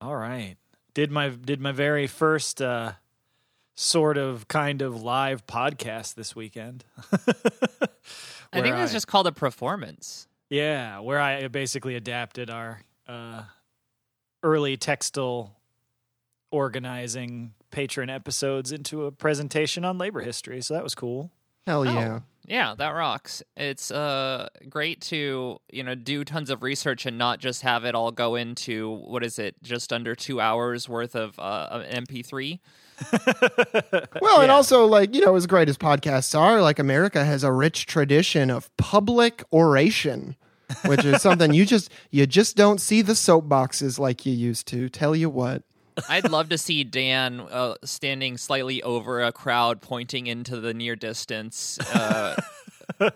All right. Did my did my very first uh sort of kind of live podcast this weekend. I think that's just called a performance. Yeah, where I basically adapted our uh early textile organizing patron episodes into a presentation on labor history. So that was cool. Hell Oh. Yeah. Yeah, that rocks. It's uh great to, you know, do tons of research and not just have it all go into what is it, just under 2 hours worth of uh an MP3. Well, and also, like, you know, as great as podcasts are, like, America has a rich tradition of public oration, which is something you just, you just don't see the soapboxes like you used to. Tell you what. I'd love to see Dan uh, standing slightly over a crowd pointing into the near distance. Uh,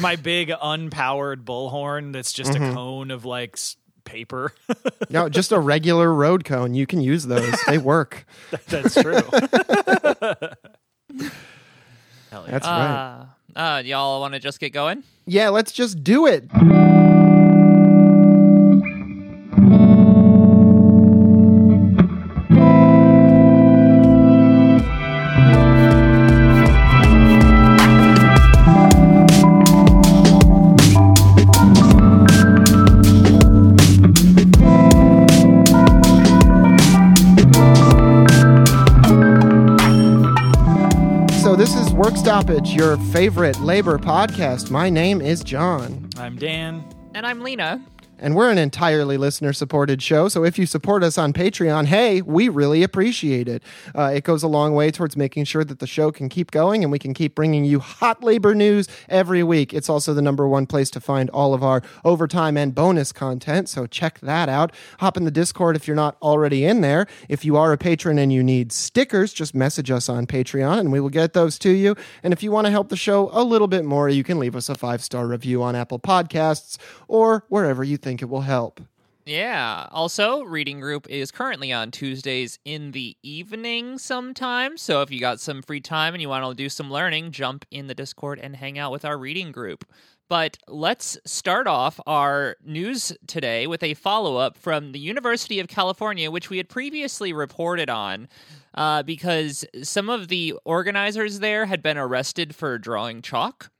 My big unpowered bullhorn that's just Mm-hmm. a cone of like paper. No, just a regular road cone. You can use those. They work. that's true. Hell yeah. That's right. uh, uh, y'all want to just get going? Yeah, let's just do it. Stoppage, your favorite labor podcast. My name is John. I'm Dan. And I'm Lina. And we're an entirely listener supported show. So if you support us on Patreon, hey, we really appreciate it. Uh, it goes a long way towards making sure that the show can keep going and we can keep bringing you hot labor news every week. It's also the number one place to find all of our overtime and bonus content. So check that out. Hop in the Discord if you're not already in there. If you are a patron and you need stickers, just message us on Patreon and we will get those to you. And if you want to help the show a little bit more, you can leave us a five star review on Apple Podcasts or wherever you think it will help. Yeah. Also, reading group is currently on Tuesdays in the evening sometime. So if you got some free time and you want to do some learning, jump in the Discord and hang out with our reading group. But let's start off our news today with a follow up from the University of California, which we had previously reported on. Uh, because some of the organizers there had been arrested for drawing chalk.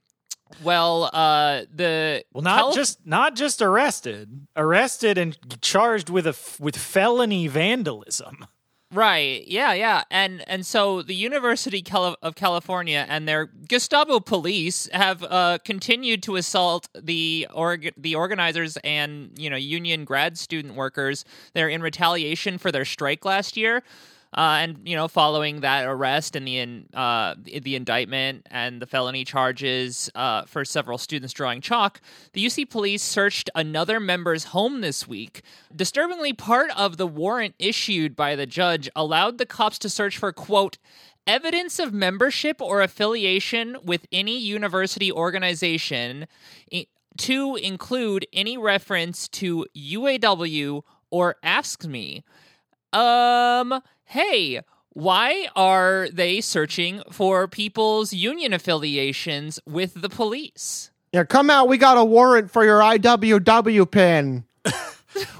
Well, uh, the Well, not Calif- just not just arrested, arrested and charged with a f- with felony vandalism. Right. Yeah. Yeah. And and so the University of California and their Gestapo police have uh, continued to assault the org- the organizers and you know union grad student workers. They're in retaliation for their strike last year. Uh, and you know, following that arrest and the in, uh, the indictment and the felony charges uh, for several students drawing chalk, the UC police searched another member's home this week. Disturbingly, part of the warrant issued by the judge allowed the cops to search for quote evidence of membership or affiliation with any university organization. To include any reference to UAW or AFSCME. Um, hey, why are they searching for people's union affiliations with the police? Yeah, come out. We got a warrant for your IWW pin.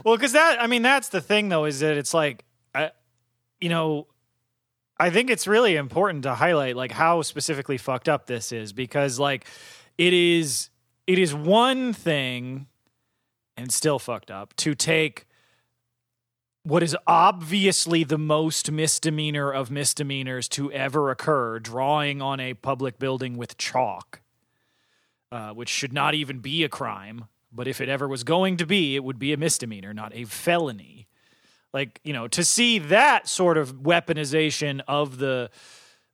Well, because that I mean that's the thing though is that it's like, I, you know, I think it's really important to highlight like how specifically fucked up this is because like it is it is one thing and still fucked up to take what is obviously the most misdemeanor of misdemeanors to ever occur drawing on a public building with chalk uh, which should not even be a crime but if it ever was going to be it would be a misdemeanor not a felony. Like you know to see that sort of weaponization of the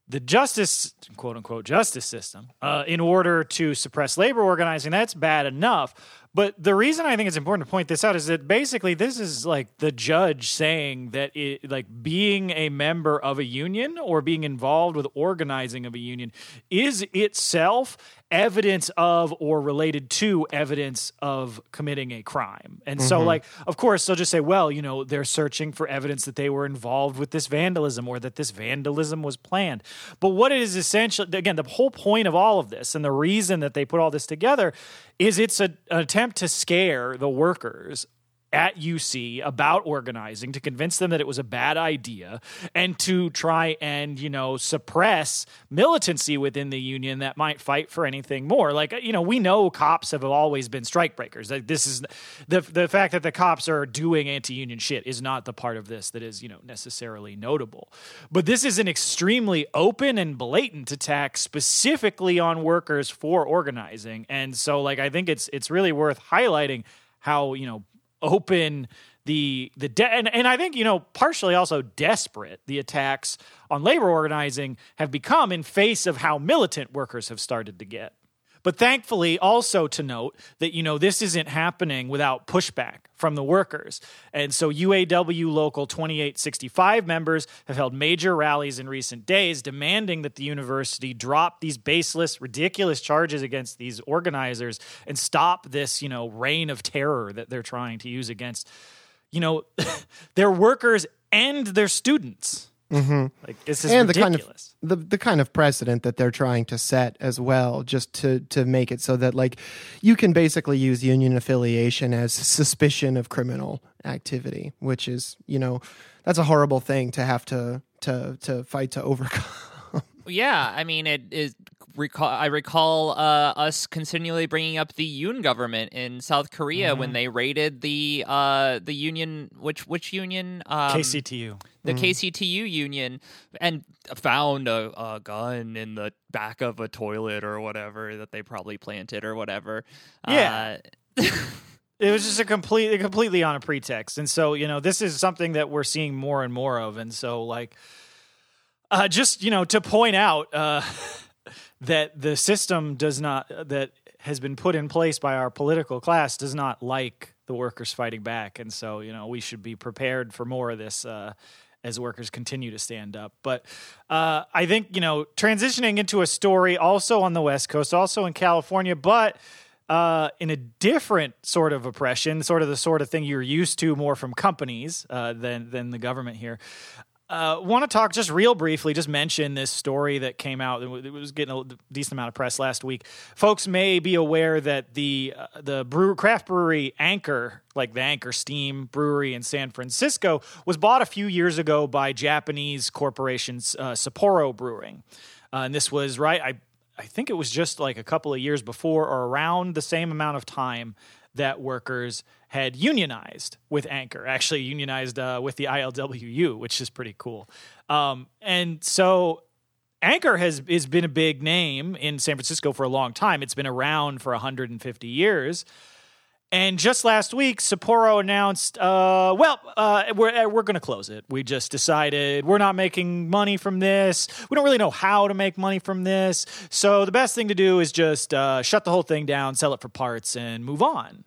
the justice quote unquote justice system uh, in order to suppress labor organizing that's bad enough but the reason i think it's important to point this out is that basically this is like the judge saying that it like being a member of a union or being involved with organizing of a union is itself evidence of or related to evidence of committing a crime. And so, mm-hmm. like, of course, they'll just say, well, you know, they're searching for evidence that they were involved with this vandalism or that this vandalism was planned. But what it is essentially, again, the whole point of all of this and the reason that they put all this together is it's a, an attempt to scare the workers at UC about organizing to convince them that it was a bad idea and to try and, you know, suppress militancy within the union that might fight for anything more. Like, you know, we know cops have always been strikebreakers. Like, this is the the fact that the cops are doing anti-union shit is not the part of this that is, you know, necessarily notable. But this is an extremely open and blatant attack specifically on workers for organizing. And so like I think it's it's really worth highlighting how, you know, open the the de- and, and I think you know partially also desperate the attacks on labor organizing have become in face of how militant workers have started to get. But thankfully, also to note that, you know, this isn't happening without pushback from the workers. And so UAW Local 2865 members have held major rallies in recent days demanding that the university drop these baseless, ridiculous charges against these organizers and stop this, you know, reign of terror that they're trying to use against, you know, their workers and their students. Mm-hmm. Like this is and ridiculous. the kind of the, the kind of precedent that they're trying to set as well, just to to make it so that like you can basically use union affiliation as suspicion of criminal activity, which is you know that's a horrible thing to have to to to fight to overcome. Yeah, I mean, it is. Recall, I recall uh, us continually bringing up the Yoon government in South Korea when they raided the uh, the union, which which union? Um, KCTU. the KCTU union, and found a, a gun in the back of a toilet or whatever that they probably planted or whatever. Yeah. Uh, it was just a completely completely on a pretext and so you know this is something that we're seeing more and more of and so like uh, just you know to point out uh, that the system does not that has been put in place by our political class does not like the workers fighting back and so you know we should be prepared for more of this uh, as workers continue to stand up but uh, i think you know transitioning into a story also on the west coast also in california but uh, in a different sort of oppression, sort of the sort of thing you're used to more from companies uh, than than the government here. Uh, Want to talk just real briefly, just mention this story that came out. It was getting a decent amount of press last week. Folks may be aware that the uh, the brew, craft brewery Anchor, like the Anchor Steam Brewery in San Francisco, was bought a few years ago by Japanese corporations uh, Sapporo Brewing, uh, and this was right. I I think it was just like a couple of years before or around the same amount of time that workers had unionized with Anchor, actually unionized uh, with the ILWU, which is pretty cool. Um, and so Anchor has has been a big name in San Francisco for a long time. It's been around for 150 years. And just last week, Sapporo announced, uh, well, uh, we're, we're going to close it. We just decided we're not making money from this. We don't really know how to make money from this. So the best thing to do is just uh, shut the whole thing down, sell it for parts, and move on.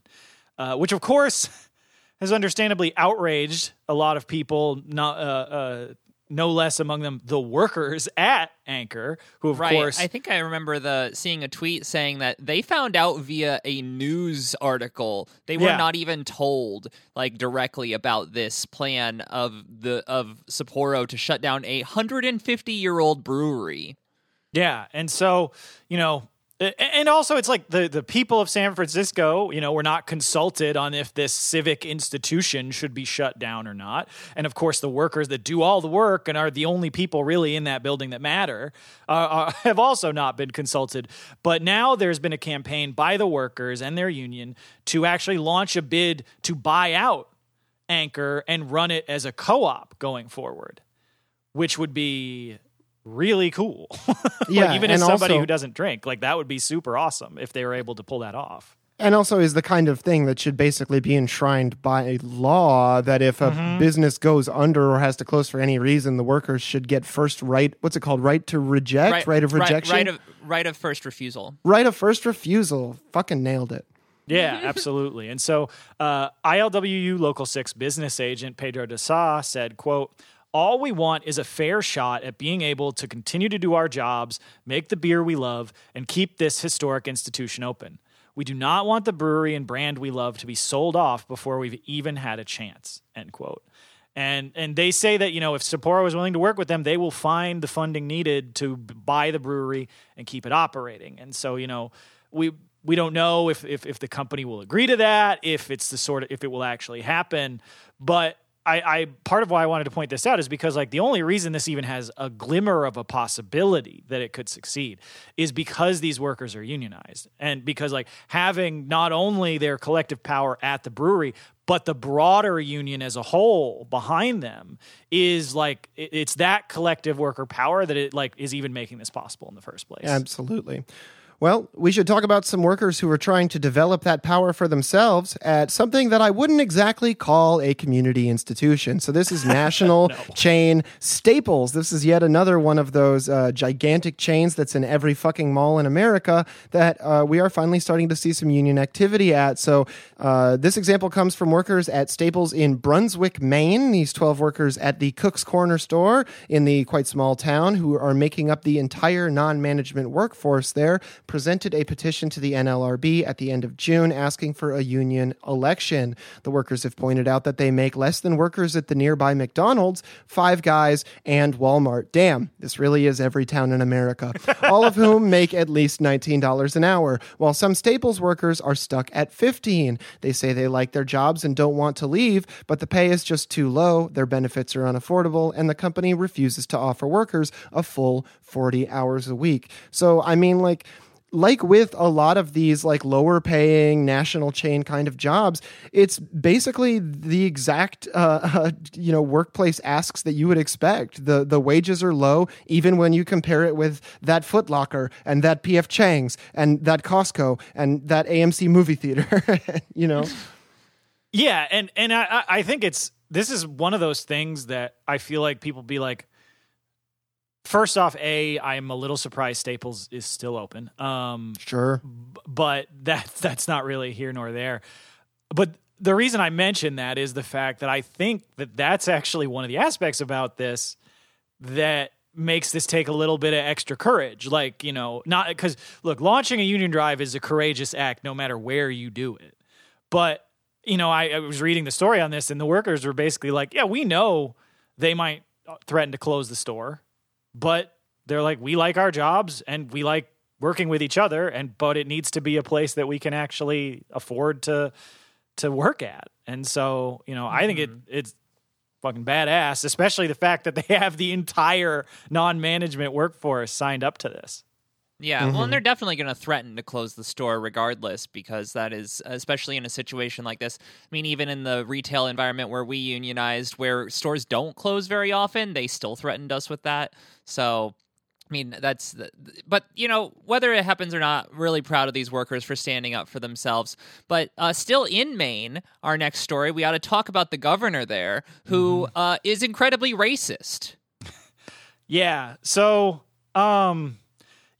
Uh, which, of course, has understandably outraged a lot of people, not, uh, uh, no less among them the workers at Anchor, who, of right. course. I think I remember the seeing a tweet saying that they found out via a news article. They were Yeah. not even told like directly about this plan of the of Sapporo to shut down a 150 year old brewery. Yeah, and so you know, and also it's like the the people of San Francisco, you know, were not consulted on if this civic institution should be shut down or not, and of course the workers that do all the work and are the only people really in that building that matter uh, are, have also not been consulted. But now there's been a campaign by the workers and their union to actually launch a bid to buy out Anchor and run it as a co-op going forward, which would be really cool. like Yeah, even as somebody also- who doesn't drink, like that would be super awesome if they were able to pull that off. and also is the kind of thing that should basically be enshrined by law that if a Mm-hmm. business goes under or has to close for any reason, the workers should get first right. What's it called? Right to reject. Right, of rejection. Right, of right of first refusal. right of first refusal. Fucking nailed it. Yeah, absolutely. And so uh, ILWU Local 6 business agent Pedro de Sa said, quote, all we want is a fair shot at being able to continue to do our jobs, make the beer we love, and keep this historic institution open. We do not want the brewery and brand we love to be sold off before we've even had a chance. End quote. And and they say that you know if Sapporo is willing to work with them, they will find the funding needed to buy the brewery and keep it operating. And so you know we we don't know if, if if the company will agree to that, if it's the sort of if it will actually happen. But I, I part of why I wanted to point this out is because like the only reason this even has a glimmer of a possibility that it could succeed is because these workers are unionized and because like having not only their collective power at the brewery but the broader union as a whole behind them is like it's that collective worker power that it like is even making this possible in the first place. Absolutely. Well, we should talk about some workers who are trying to develop that power for themselves at something that I wouldn't exactly call a community institution. So, this is national no. chain Staples. This is yet another one of those uh, gigantic chains that's in every fucking mall in America that uh, we are finally starting to see some union activity at. So, uh, this example comes from workers at Staples in Brunswick, Maine. These 12 workers at the Cook's Corner store in the quite small town who are making up the entire non management workforce there presented a petition to the NLRB at the end of June asking for a union election. The workers have pointed out that they make less than workers at the nearby McDonald's, Five Guys, and Walmart. Damn, this really is every town in America, all of whom make at least $19 an hour, while some Staples workers are stuck at 15. They say they like their jobs and don't want to leave, but the pay is just too low, their benefits are unaffordable, and the company refuses to offer workers a full 40 hours a week. So, I mean, like, like with a lot of these like lower paying national chain kind of jobs it's basically the exact uh, uh, you know workplace asks that you would expect. The the wages are low even when you compare it with that Foot Locker and that PF Chang's and that Costco and that AMC movie theater you know? Yeah and and I I think it's this is one of those things that I feel like people be like First off, a I'm a little surprised Staples is still open. Um, sure, b- but that that's not really here nor there. But the reason I mention that is the fact that I think that that's actually one of the aspects about this that makes this take a little bit of extra courage. Like you know, not because look, launching a union drive is a courageous act, no matter where you do it. But you know, I, I was reading the story on this, and the workers were basically like, "Yeah, we know they might threaten to close the store." But they're like we like our jobs and we like working with each other and but it needs to be a place that we can actually afford to to work at and so you know i think it mm-hmm. it's fucking badass especially the fact that they have the entire non-management workforce signed up to this yeah, mm-hmm. well, and mm-hmm. they're definitely going to threaten to close the store regardless, because that is, especially in a situation like this. I mean, even in the retail environment where we unionized, where stores don't close very often, they still threatened us with that. So, I mean, that's, but you know, whether it happens or not, really proud of these workers for standing up for themselves. But uh, still in Maine, our next story, we ought to talk about the governor there, who mm-hmm. uh, is incredibly racist. yeah. So, um,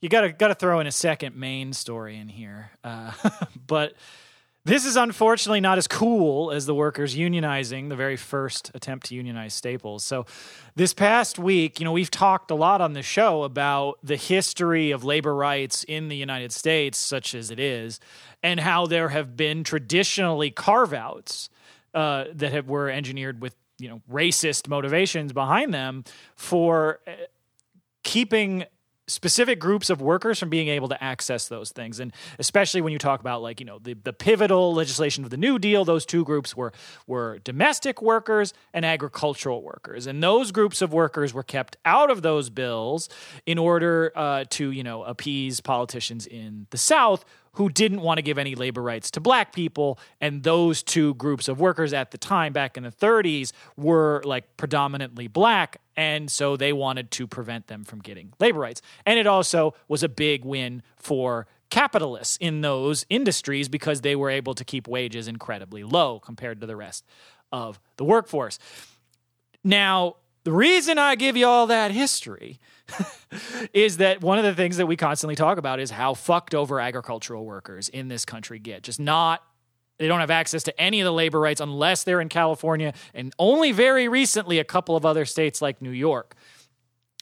you gotta gotta throw in a second Maine story in here, uh, but this is unfortunately not as cool as the workers unionizing the very first attempt to unionize Staples. So, this past week, you know, we've talked a lot on the show about the history of labor rights in the United States, such as it is, and how there have been traditionally carve outs uh, that have, were engineered with you know racist motivations behind them for uh, keeping specific groups of workers from being able to access those things. And especially when you talk about like you know the, the pivotal legislation of the new deal those two groups were were domestic workers and agricultural workers. And those groups of workers were kept out of those bills in order uh, to you know appease politicians in the south who didn't want to give any labor rights to black people. And those two groups of workers at the time, back in the 30s, were like predominantly black. And so they wanted to prevent them from getting labor rights. And it also was a big win for capitalists in those industries because they were able to keep wages incredibly low compared to the rest of the workforce. Now, the reason I give you all that history is that one of the things that we constantly talk about is how fucked over agricultural workers in this country get. Just not they don't have access to any of the labor rights unless they're in California and only very recently a couple of other states like New York.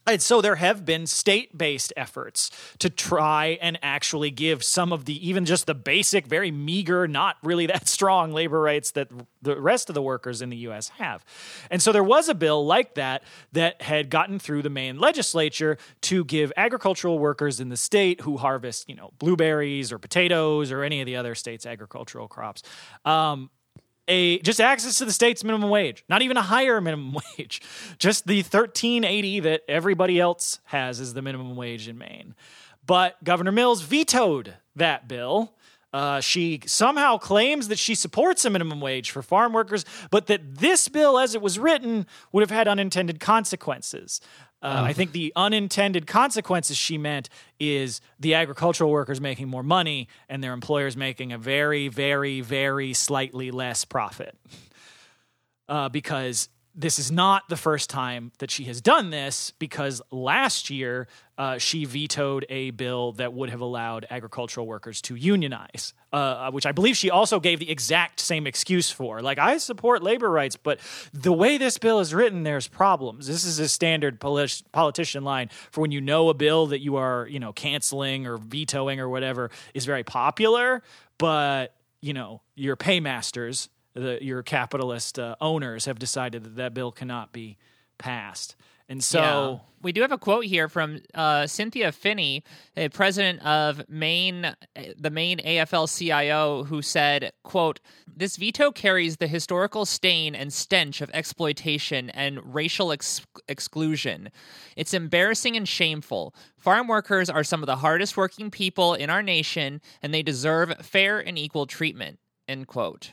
And so there have been state based efforts to try and actually give some of the, even just the basic, very meager, not really that strong labor rights that the rest of the workers in the US have. And so there was a bill like that that had gotten through the Maine legislature to give agricultural workers in the state who harvest, you know, blueberries or potatoes or any of the other state's agricultural crops. Um, a just access to the state's minimum wage, not even a higher minimum wage, just the 1380 that everybody else has as the minimum wage in Maine. But Governor Mills vetoed that bill. Uh, she somehow claims that she supports a minimum wage for farm workers, but that this bill, as it was written, would have had unintended consequences. Uh, I think the unintended consequences she meant is the agricultural workers making more money and their employers making a very, very, very slightly less profit. Uh, because this is not the first time that she has done this, because last year uh, she vetoed a bill that would have allowed agricultural workers to unionize, uh, which I believe she also gave the exact same excuse for. Like, I support labor rights, but the way this bill is written, there's problems. This is a standard polit- politician line for when you know a bill that you are, you know, canceling or vetoing or whatever is very popular, but, you know, your paymasters, the, your capitalist uh, owners have decided that that bill cannot be passed. And so. Yeah. We do have a quote here from uh, Cynthia Phinney, uh, president of Maine, the Maine AFL-CIO, who said, "quote This veto carries the historical stain and stench of exploitation and racial ex- exclusion. It's embarrassing and shameful. Farm workers are some of the hardest working people in our nation, and they deserve fair and equal treatment." End quote.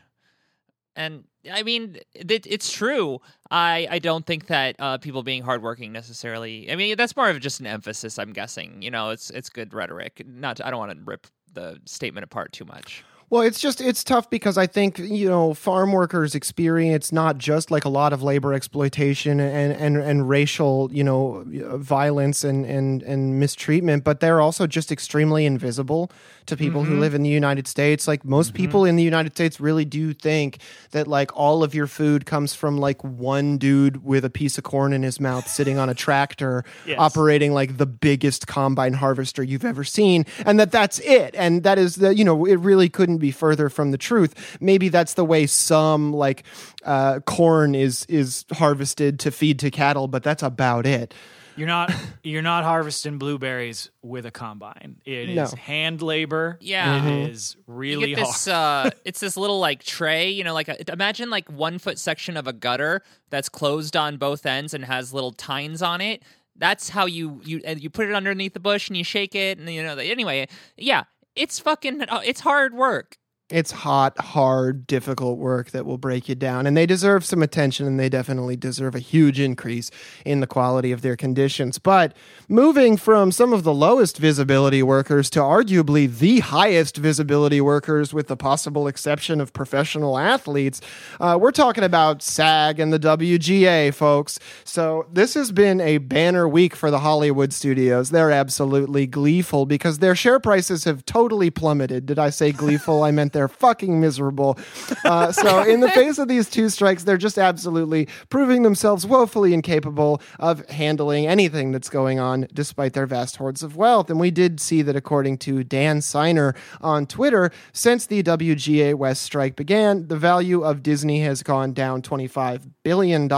And I mean, it, it's true. I, I don't think that uh, people being hardworking necessarily. I mean, that's more of just an emphasis. I'm guessing. You know, it's it's good rhetoric. Not. To, I don't want to rip the statement apart too much. Well, it's just it's tough because I think you know farm workers experience not just like a lot of labor exploitation and and, and racial you know violence and, and and mistreatment, but they're also just extremely invisible to people mm-hmm. who live in the United States. Like most mm-hmm. people in the United States really do think that like all of your food comes from like one dude with a piece of corn in his mouth sitting on a tractor yes. operating like the biggest combine harvester you've ever seen and that that's it. And that is the you know it really couldn't be further from the truth. Maybe that's the way some like uh, corn is is harvested to feed to cattle, but that's about it. You're not you're not harvesting blueberries with a combine. It no. is hand labor. Yeah, it mm-hmm. is really you get this, hard. uh, it's this little like tray. You know, like a, imagine like one foot section of a gutter that's closed on both ends and has little tines on it. That's how you you you put it underneath the bush and you shake it and you know. That anyway, yeah, it's fucking uh, it's hard work it's hot, hard, difficult work that will break you down. And they deserve some attention and they definitely deserve a huge increase in the quality of their conditions. But moving from some of the lowest visibility workers to arguably the highest visibility workers, with the possible exception of professional athletes, uh, we're talking about SAG and the WGA, folks. So this has been a banner week for the Hollywood studios. They're absolutely gleeful because their share prices have totally plummeted. Did I say gleeful? I meant they're fucking miserable. Uh, so, in the face of these two strikes, they're just absolutely proving themselves woefully incapable of handling anything that's going on, despite their vast hordes of wealth. And we did see that, according to Dan Seiner on Twitter, since the WGA West strike began, the value of Disney has gone down $25 billion. It's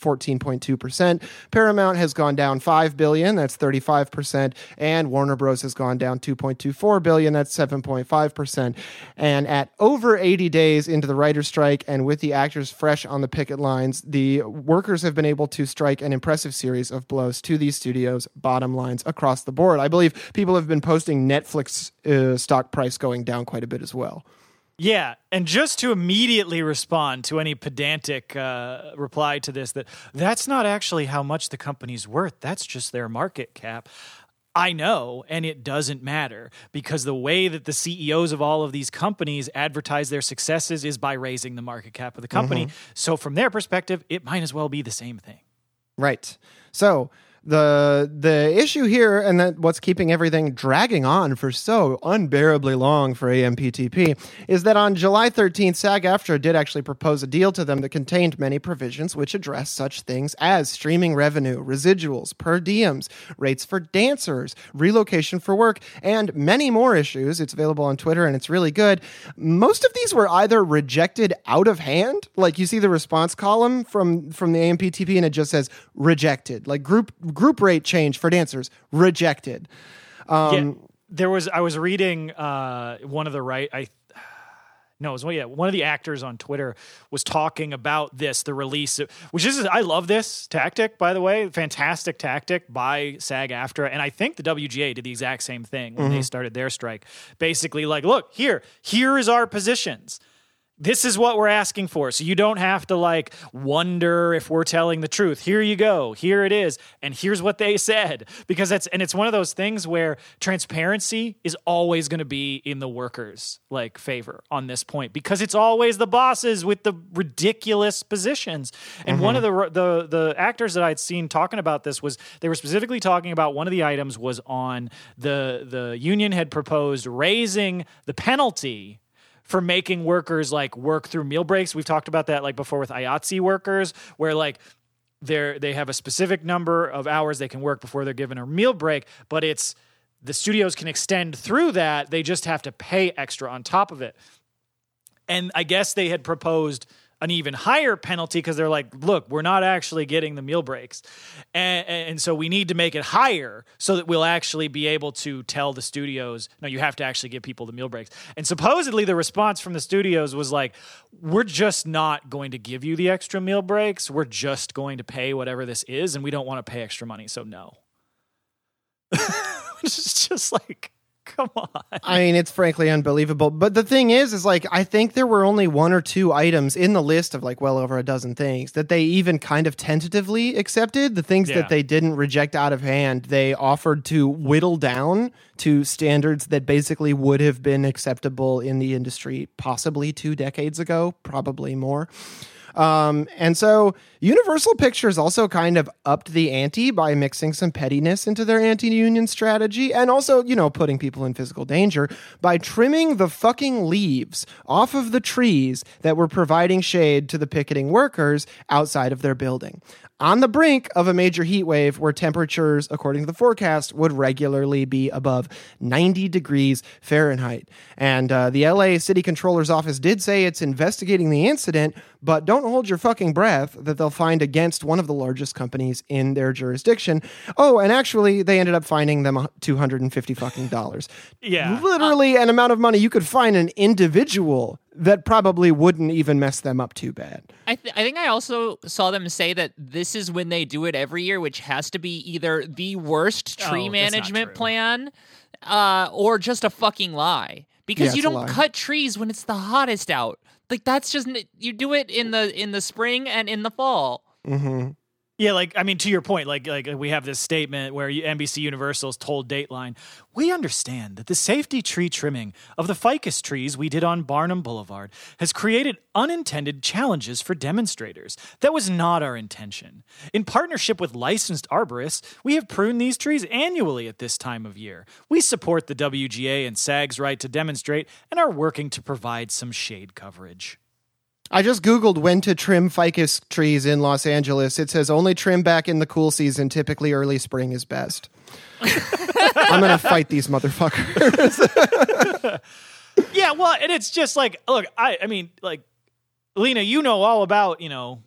14.2%. Paramount has gone down 5 billion. That's 35%. And Warner Bros. has gone down 2.24 billion. That's 7.5%. And at over 80 days into the writer's strike and with the actors fresh on the picket lines, the workers have been able to strike an impressive series of blows to these studios' bottom lines across the board. I believe people have been posting Netflix uh, stock price going down quite a bit as well. Yeah, and just to immediately respond to any pedantic uh, reply to this, that that's not actually how much the company's worth. That's just their market cap. I know, and it doesn't matter because the way that the CEOs of all of these companies advertise their successes is by raising the market cap of the company. Mm-hmm. So, from their perspective, it might as well be the same thing. Right. So, the the issue here and that what's keeping everything dragging on for so unbearably long for AMPTP is that on July 13th SAG-AFTRA did actually propose a deal to them that contained many provisions which address such things as streaming revenue, residuals, per diems, rates for dancers, relocation for work, and many more issues. It's available on Twitter and it's really good. Most of these were either rejected out of hand, like you see the response column from from the AMPTP and it just says rejected, like group group rate change for dancers rejected. Um, yeah, there was. I was reading uh, one of the right. I no, it was yeah, one of the actors on Twitter was talking about this, the release, which is I love this tactic, by the way, fantastic tactic by SAG-AFTRA, and I think the WGA did the exact same thing when mm-hmm. they started their strike. Basically, like, look here, here is our positions this is what we're asking for. So you don't have to like wonder if we're telling the truth. Here you go. Here it is. And here's what they said. Because that's and it's one of those things where transparency is always going to be in the workers like favor on this point because it's always the bosses with the ridiculous positions. And mm-hmm. one of the the the actors that I'd seen talking about this was they were specifically talking about one of the items was on the the union had proposed raising the penalty for making workers like work through meal breaks. We've talked about that like before with IATSE workers, where like they're they have a specific number of hours they can work before they're given a meal break, but it's the studios can extend through that. They just have to pay extra on top of it. And I guess they had proposed an even higher penalty because they're like, look, we're not actually getting the meal breaks. And, and, so we need to make it higher so that we'll actually be able to tell the studios, no, you have to actually give people the meal breaks. And supposedly the response from the studios was like, we're just not going to give you the extra meal breaks. We're just going to pay whatever this is. And we don't want to pay extra money. So no. it's just like, Come on. I mean, it's frankly unbelievable. But the thing is, is like, I think there were only one or two items in the list of like well over a dozen things that they even kind of tentatively accepted. The things yeah. that they didn't reject out of hand, they offered to whittle down to standards that basically would have been acceptable in the industry possibly two decades ago, probably more. Um, and so Universal Pictures also kind of upped the ante by mixing some pettiness into their anti union strategy and also, you know, putting people in physical danger by trimming the fucking leaves off of the trees that were providing shade to the picketing workers outside of their building on the brink of a major heat wave where temperatures, according to the forecast, would regularly be above 90 degrees Fahrenheit. And uh, the LA City Controller's Office did say it's investigating the incident, but don't hold your fucking breath that they'll find against one of the largest companies in their jurisdiction. Oh, and actually, they ended up finding them 250 fucking dollars. yeah. Literally uh, an amount of money you could find an individual that probably wouldn't even mess them up too bad. I, th- I think I also saw them say that this is when they do it every year, which has to be either the worst tree oh, management plan uh, or just a fucking lie. Because yeah, you don't cut trees when it's the hottest out. Like that's just you do it in the in the spring and in the fall. Mm-hmm. Yeah, like I mean, to your point, like like we have this statement where NBC Universal's told Deadline, we understand that the safety tree trimming of the ficus trees we did on Barham Boulevard has created unintended challenges for demonstrators. That was not our intention. In partnership with licensed arborists, we have pruned these trees annually at this time of year. We support the WGA and SAG's right to demonstrate and are working to provide some shade coverage. I just Googled when to trim ficus trees in Los Angeles. It says only trim back in the cool season. Typically, early spring is best. I'm going to fight these motherfuckers. yeah, well, and it's just like, look, I, I mean, like, Lina, you know all about, you know,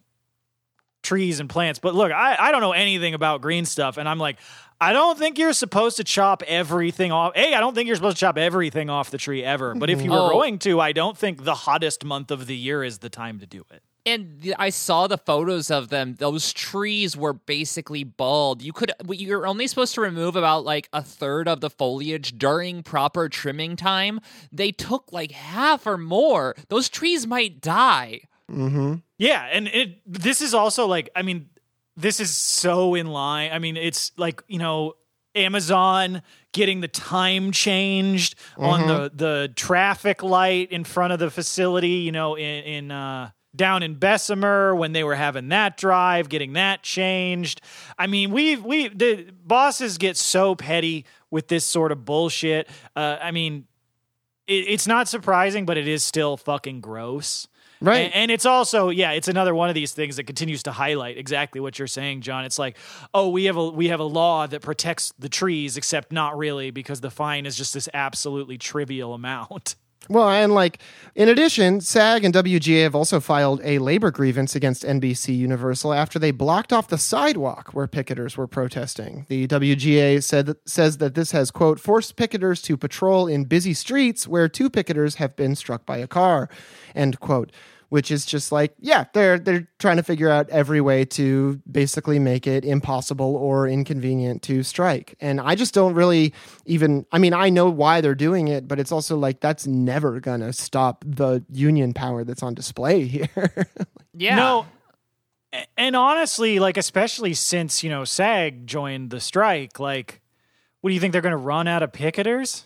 trees and plants, but look, I, I don't know anything about green stuff. And I'm like, I don't think you're supposed to chop everything off. Hey, I don't think you're supposed to chop everything off the tree ever. But if you were oh. going to, I don't think the hottest month of the year is the time to do it. And I saw the photos of them. Those trees were basically bald. You could you're only supposed to remove about like a third of the foliage during proper trimming time. They took like half or more. Those trees might die. Mm-hmm. Yeah, and it this is also like I mean this is so in line. I mean, it's like, you know, Amazon getting the time changed mm-hmm. on the the traffic light in front of the facility, you know, in in uh down in Bessemer when they were having that drive, getting that changed. I mean, we we the bosses get so petty with this sort of bullshit. Uh, I mean, it, it's not surprising, but it is still fucking gross. Right. And, and it's also, yeah, it's another one of these things that continues to highlight exactly what you're saying, John. It's like, oh, we have a we have a law that protects the trees, except not really because the fine is just this absolutely trivial amount. Well, and like in addition, SAG and WGA have also filed a labor grievance against NBC Universal after they blocked off the sidewalk where picketers were protesting. The WGA said says that this has quote forced picketers to patrol in busy streets where two picketers have been struck by a car. End quote which is just like yeah they're they're trying to figure out every way to basically make it impossible or inconvenient to strike and i just don't really even i mean i know why they're doing it but it's also like that's never gonna stop the union power that's on display here Yeah. No. And honestly, like especially since, you know, SAG joined the strike, like what do you think they're going to run out of picketers?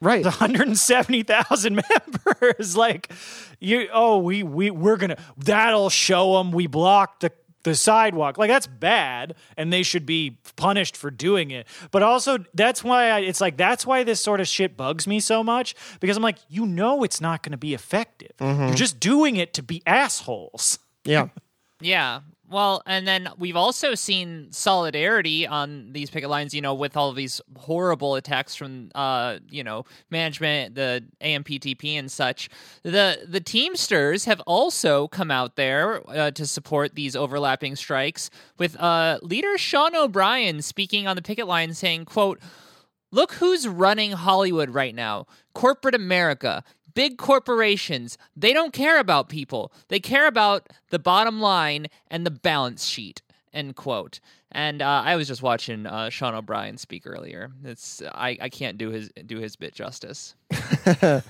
Right 170,000 members like you oh, we we we're going to that'll show them we blocked the the sidewalk. Like that's bad and they should be punished for doing it. But also that's why I, it's like that's why this sort of shit bugs me so much because I'm like you know it's not going to be effective. Mm-hmm. You're just doing it to be assholes. yeah Yeah. Well, and then we've also seen solidarity on these picket lines, you know, with all these horrible attacks from, uh, you know, management, the AMPTP and such. The the Teamsters have also come out there uh, to support these overlapping strikes, with uh, leader Sean O'Brien speaking on the picket line, saying, "quote." Look who's running Hollywood right now. Corporate America. Big corporations. They don't care about people. They care about the bottom line and the balance sheet. End quote. And uh, I was just watching uh, Sean O'Brien speak earlier. It's I, I can't do his do his bit justice.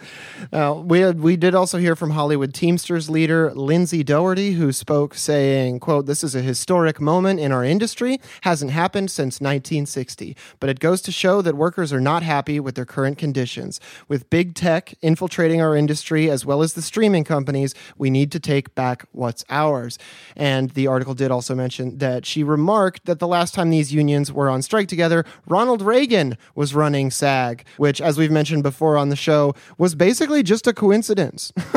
Uh, we had, we did also hear from Hollywood Teamsters leader Lindsay Dougherty, who spoke saying, "quote This is a historic moment in our industry. Hasn't happened since 1960, but it goes to show that workers are not happy with their current conditions. With big tech infiltrating our industry as well as the streaming companies, we need to take back what's ours." And the article did also mention that she remarked that the last time these unions were on strike together, Ronald Reagan was running SAG, which, as we've mentioned before on the show, was basically just a coincidence.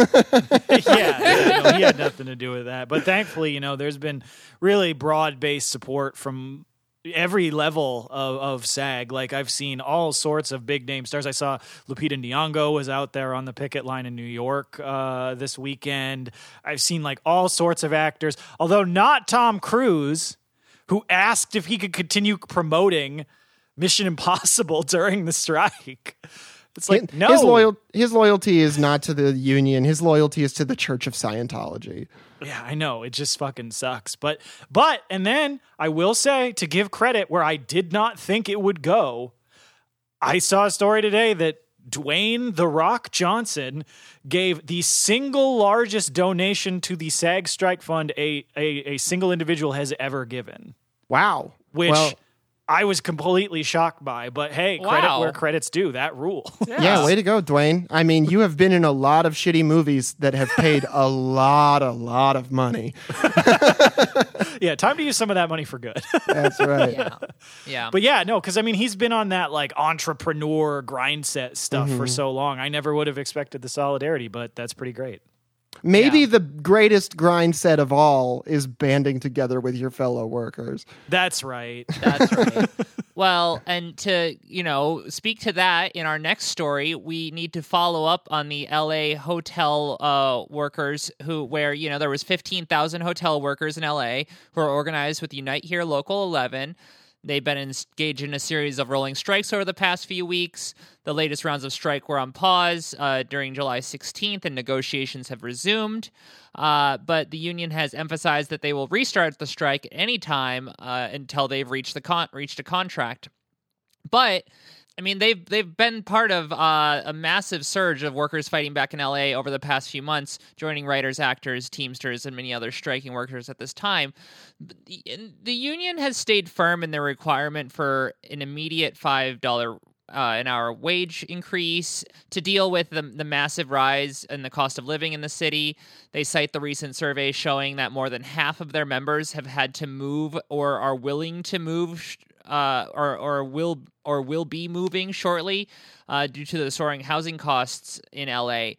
yeah, he had nothing to do with that. But thankfully, you know, there's been really broad based support from every level of, of SAG. Like I've seen all sorts of big name stars. I saw Lupita Nyong'o was out there on the picket line in New York uh, this weekend. I've seen like all sorts of actors, although not Tom Cruise, who asked if he could continue promoting Mission Impossible during the strike. It's like no, his loyal his loyalty is not to the union. His loyalty is to the Church of Scientology. Yeah, I know. It just fucking sucks. But but and then I will say to give credit where I did not think it would go. I saw a story today that Dwayne the Rock Johnson gave the single largest donation to the SAG Strike Fund a a, a single individual has ever given, Wow. which Well, I was completely shocked by. But hey, credit Wow. where credit's due. That rule. yeah, way to go, Dwayne. I mean, you have been in a lot of shitty movies that have paid a lot, a lot of money. yeah, time to use some of that money for good. That's right. Yeah. Yeah. But yeah, no, because I mean, he's been on that like entrepreneur grind set stuff for mm-hmm. so long. I never would have expected the solidarity, but that's pretty great. Maybe Yeah. the greatest grind set of all is banding together with your fellow workers. That's right. That's right. well, and to, you know, speak to that in our next story, we need to follow up on the LA hotel uh, workers who, where, you know, there was 15,000 hotel workers in LA who are organized with Unite Here Local 11. They've been engaged in a series of rolling strikes over the past few weeks. The latest rounds of strike were on pause uh, during July 16th, and negotiations have resumed. Uh, but the union has emphasized that they will restart the strike at any time uh, until they've reached the con- reached a contract. But I mean, they've they've been part of uh, a massive surge of workers fighting back in LA over the past few months, joining writers, actors, Teamsters, and many other striking workers at this time. The, the union has stayed firm in their requirement for an immediate five dollar uh, an hour wage increase to deal with the, the massive rise in the cost of living in the city. They cite the recent survey showing that more than half of their members have had to move or are willing to move uh, or or will or will be moving shortly uh, due to the soaring housing costs in LA.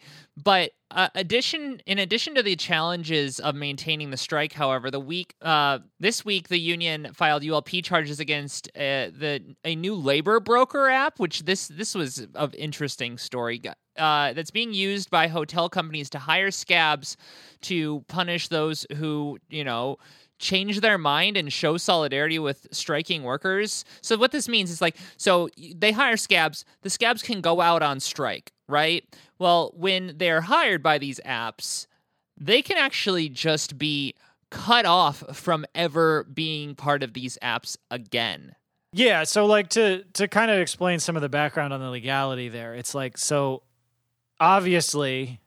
But uh, addition in addition to the challenges of maintaining the strike, however, the week uh, this week the union filed ULP charges against uh, the a new labor broker app, which this this was of interesting story. Uh, that's being used by hotel companies to hire scabs to punish those who you know change their mind and show solidarity with striking workers. So what this means is like so they hire scabs, the scabs can go out on strike, right? Well, when they're hired by these apps, they can actually just be cut off from ever being part of these apps again. Yeah, so like to to kind of explain some of the background on the legality there. It's like so obviously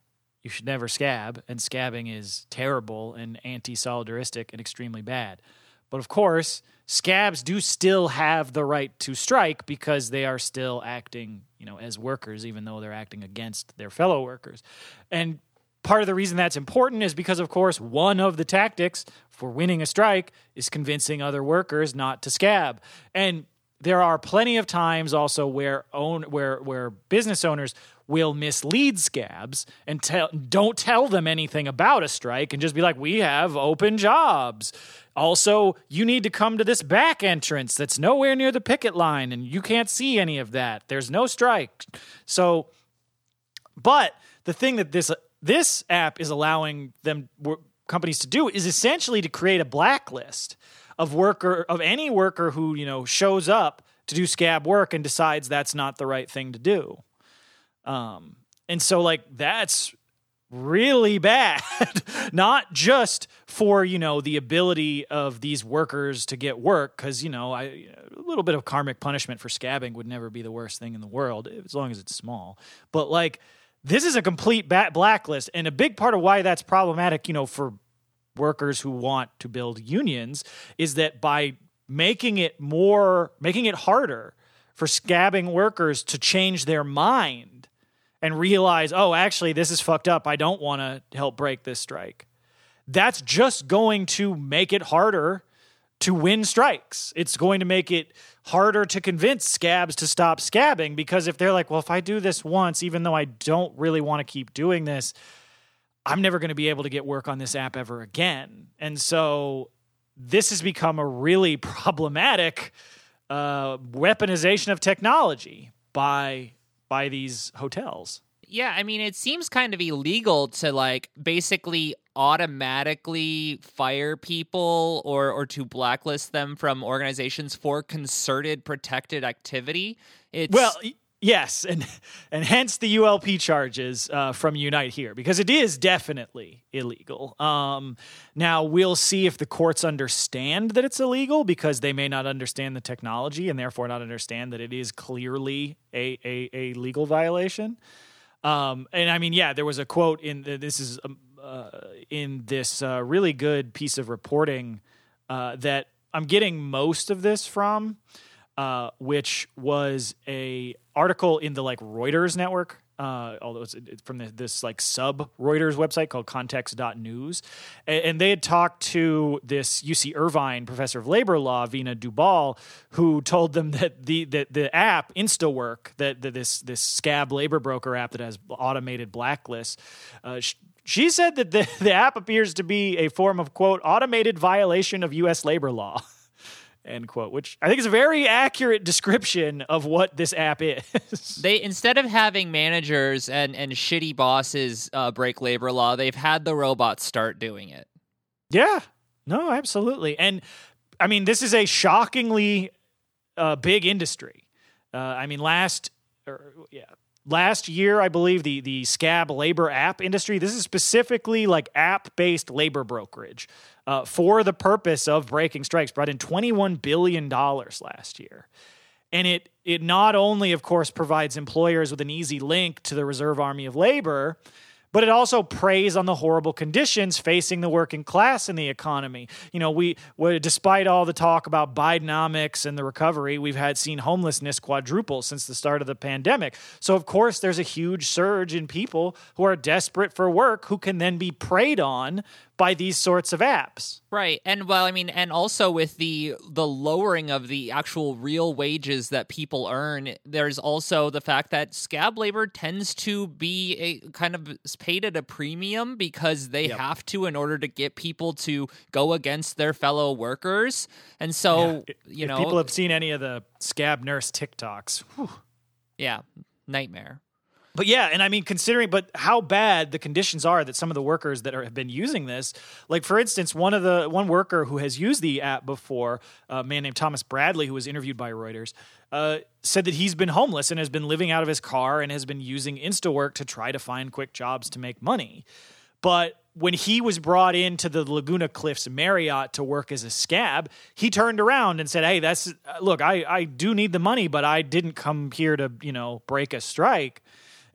you should never scab, and scabbing is terrible and anti solidaristic and extremely bad. But of course, scabs do still have the right to strike because they are still acting, you know, as workers, even though they're acting against their fellow workers. And part of the reason that's important is because, of course, one of the tactics for winning a strike is convincing other workers not to scab. And there are plenty of times also where own where where business owners will mislead scabs and tell don't tell them anything about a strike and just be like we have open jobs. Also you need to come to this back entrance that's nowhere near the picket line and you can't see any of that. There's no strike. So but the thing that this this app is allowing them companies to do is essentially to create a blacklist of worker of any worker who you know shows up to do scab work and decides that's not the right thing to do um, and so like that's really bad. Not just for you know the ability of these workers to get work because you know I, a little bit of karmic punishment for scabbing would never be the worst thing in the world as long as it's small. But like this is a complete bat blacklist and a big part of why that's problematic you know for workers who want to build unions is that by making it more making it harder for scabbing workers to change their mind and realize, oh, actually, this is fucked up. I don't want to help break this strike. That's just going to make it harder to win strikes. It's going to make it harder to convince scabs to stop scabbing because if they're like, well, if I do this once, even though I don't really want to keep doing this, I'm never going to be able to get work on this app ever again. And so this has become a really problematic uh, weaponization of technology by by these hotels. Yeah, I mean, it seems kind of illegal to like basically automatically fire people or or to blacklist them from organizations for concerted protected activity. It's well, Yes, and and hence the ULP charges uh, from Unite here because it is definitely illegal. Um, now we'll see if the courts understand that it's illegal because they may not understand the technology and therefore not understand that it is clearly a a, a legal violation. Um, and I mean, yeah, there was a quote in this is um, uh, in this uh, really good piece of reporting uh, that I'm getting most of this from uh, which was a article in the like Reuters network. Uh, although it's, it's from the, this like sub Reuters website called context.news. And, and they had talked to this UC Irvine professor of labor law, Veena Dubal, who told them that the, the, the app InstaWork, that, that this, this scab labor broker app that has automated blacklists, uh, sh- she said that the, the app appears to be a form of quote automated violation of U.S. labor law. end quote which i think is a very accurate description of what this app is. They instead of having managers and and shitty bosses uh, break labor law they've had the robots start doing it. Yeah. No absolutely. And i mean this is a shockingly uh, big industry. Uh, i mean last or, yeah last year i believe the the scab labor app industry this is specifically like app based labor brokerage uh, for the purpose of breaking strikes brought in $21 billion last year. And it, it not only, of course, provides employers with an easy link to the Reserve Army of Labor, but it also preys on the horrible conditions facing the working class in the economy. You know, we, we despite all the talk about Bidenomics and the recovery, we've had seen homelessness quadruple since the start of the pandemic. So of course, there's a huge surge in people who are desperate for work who can then be preyed on by these sorts of apps. Right. And well, I mean, and also with the the lowering of the actual real wages that people earn, there's also the fact that scab labor tends to be a kind of paid at a premium because they Yep. have to in order to get people to go against their fellow workers. And so, If- you if know, people have seen any of the scab nurse TikToks. whew. yeah, nightmare. But yeah, and I mean, considering, but how bad the conditions are that some of the workers that are, have been using this, like for instance, one of the one worker who has used the app before, a man named Thomas Bradley, who was interviewed by Reuters, uh, said that he's been homeless and has been living out of his car and has been using InstaWork to try to find quick jobs to make money. But when he was brought into the Laguna Cliffs Marriott to work as a scab, he turned around and said, "Hey, that's look, I I do need the money, but I didn't come here to you know break a strike."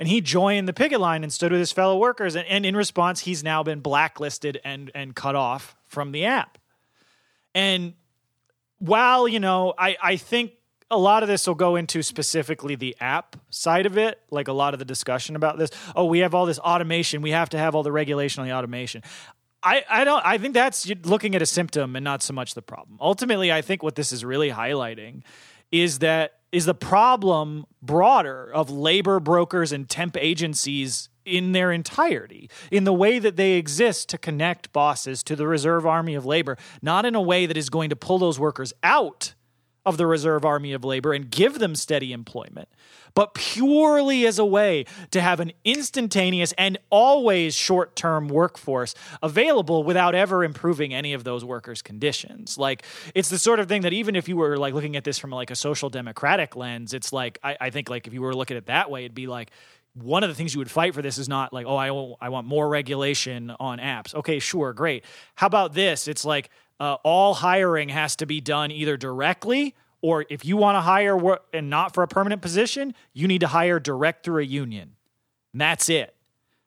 And he joined the picket line and stood with his fellow workers. And, and in response, he's now been blacklisted and and cut off from the app. And while you know, I I think a lot of this will go into specifically the app side of it, like a lot of the discussion about this. Oh, we have all this automation. We have to have all the regulation on the automation. I, I don't I think that's looking at a symptom and not so much the problem. Ultimately, I think what this is really highlighting is that is the problem broader of labor brokers and temp agencies in their entirety, in the way that they exist to connect bosses to the reserve army of labor, not in a way that is going to pull those workers out of the reserve army of labor and give them steady employment, but purely as a way to have an instantaneous and always short term workforce available without ever improving any of those workers' conditions. Like, it's the sort of thing that even if you were like looking at this from like a social democratic lens, it's like, I, I think like if you were looking at it that way, it'd be like, one of the things you would fight for this is not like, oh, I, I want more regulation on apps. Okay, sure, great. How about this? It's like uh, all hiring has to be done either directly or if you want to hire wor- and not for a permanent position, you need to hire direct through a union. And that's it.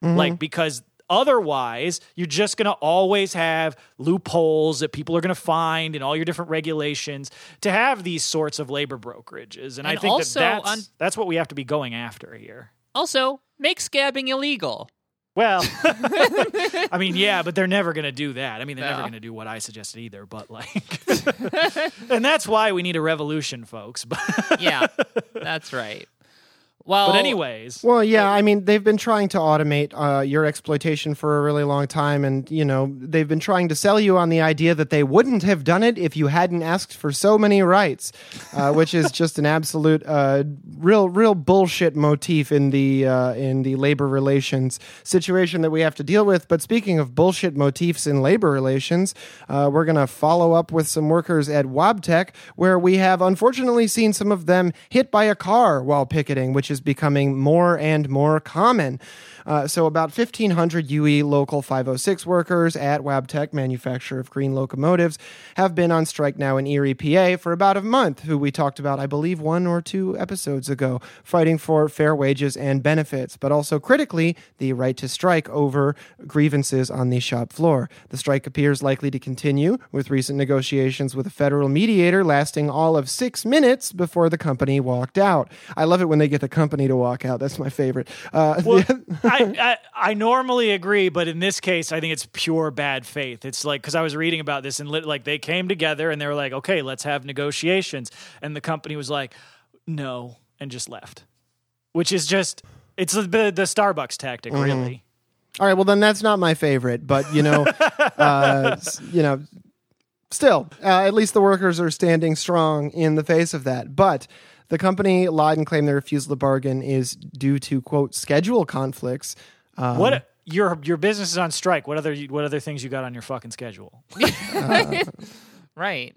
Like, because otherwise, you're just going to always have loopholes that people are going to find in all your different regulations to have these sorts of labor brokerages. And, I think also that that's, on- that's what we have to be going after here. Also, make scabbing illegal. Well, I mean, yeah, but they're never going to do that. I mean, they're never going to do what I suggested either. But like, and that's why we need a revolution, folks. But, Yeah, that's right. Well, but anyways, Well, yeah, I mean, they've been trying to automate uh, your exploitation for a really long time, and you know, they've been trying to sell you on the idea that they wouldn't have done it if you hadn't asked for so many rights, uh, which is just an absolute, uh, real, real bullshit motif in the uh, in the labor relations situation that we have to deal with. But speaking of bullshit motifs in labor relations, uh, we're gonna follow up with some workers at Wabtec, where we have unfortunately seen some of them hit by a car while picketing, which is becoming more and more common. Uh, so, about 1,500 UE Local 506 workers at Wabtec, manufacturer of green locomotives, have been on strike now in Erie, PA for about a month, who we talked about, I believe, one or two episodes ago, fighting for fair wages and benefits, but also critically, the right to strike over grievances on the shop floor. The strike appears likely to continue, with recent negotiations with a federal mediator lasting all of six minutes before the company walked out. I love it when they get the company to walk out. That's my favorite. Uh, well, I, I I normally agree, but in this case, I think it's pure bad faith. It's like because I was reading about this and lit, like they came together and they were like, okay, let's have negotiations, and the company was like, no, and just left, which is just it's the the Starbucks tactic, really. All right, well then that's not my favorite, but you know, uh, you know, still, uh, at least the workers are standing strong in the face of that. But the company lied and claimed their refusal to bargain is due to quote schedule conflicts. Um, What your your business is on strike? What other what other things you got on your fucking schedule? right.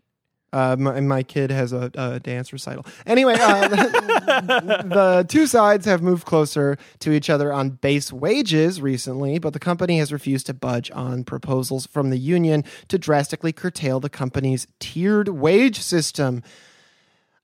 Uh, my, my kid has a, a dance recital. Anyway, uh, the two sides have moved closer to each other on base wages recently, but the company has refused to budge on proposals from the union to drastically curtail the company's tiered wage system.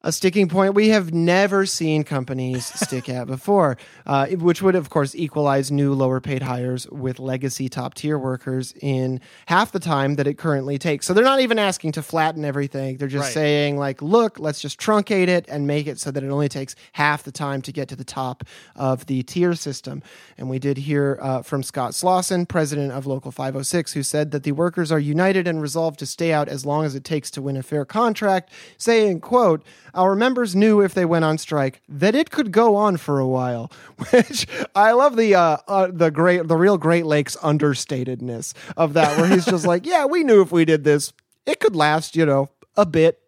A sticking point we have never seen companies stick at before, uh, which would, of course, equalize new lower paid hires with legacy top tier workers in half the time that it currently takes. So they're not even asking to flatten everything. They're just Right. saying, like, look, let's just truncate it and make it so that it only takes half the time to get to the top of the tier system. And we did hear uh, from Scott Slawson, president of Local 506, who said that the workers are united and resolved to stay out as long as it takes to win a fair contract, saying, quote, our members knew if they went on strike that it could go on for a while, which I love the uh, uh, the great the real Great Lakes understatedness of that, where he's just like, yeah, we knew if we did this, it could last, you know, a bit.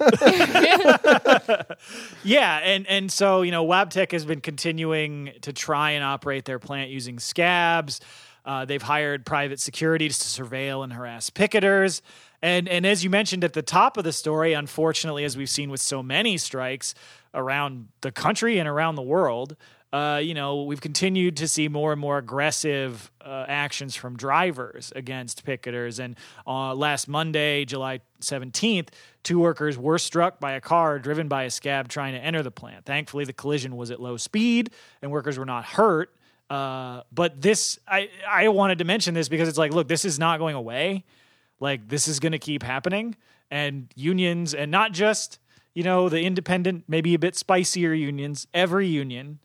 Yeah, and and so you know, Wabtec has been continuing to try and operate their plant using scabs. Uh, they've hired private security to surveil and harass picketers. And and as you mentioned at the top of the story, unfortunately, as we've seen with so many strikes around the country and around the world, uh, you know, we've continued to see more and more aggressive uh, actions from drivers against picketers. And uh, last Monday, July 17th, two workers were struck by a car driven by a scab trying to enter the plant. Thankfully, the collision was at low speed and workers were not hurt. Uh, but this, I, I wanted to mention this because it's like, look, this is not going away. Like, this is going to keep happening. And unions, and not just, you know, the independent, maybe a bit spicier unions, every union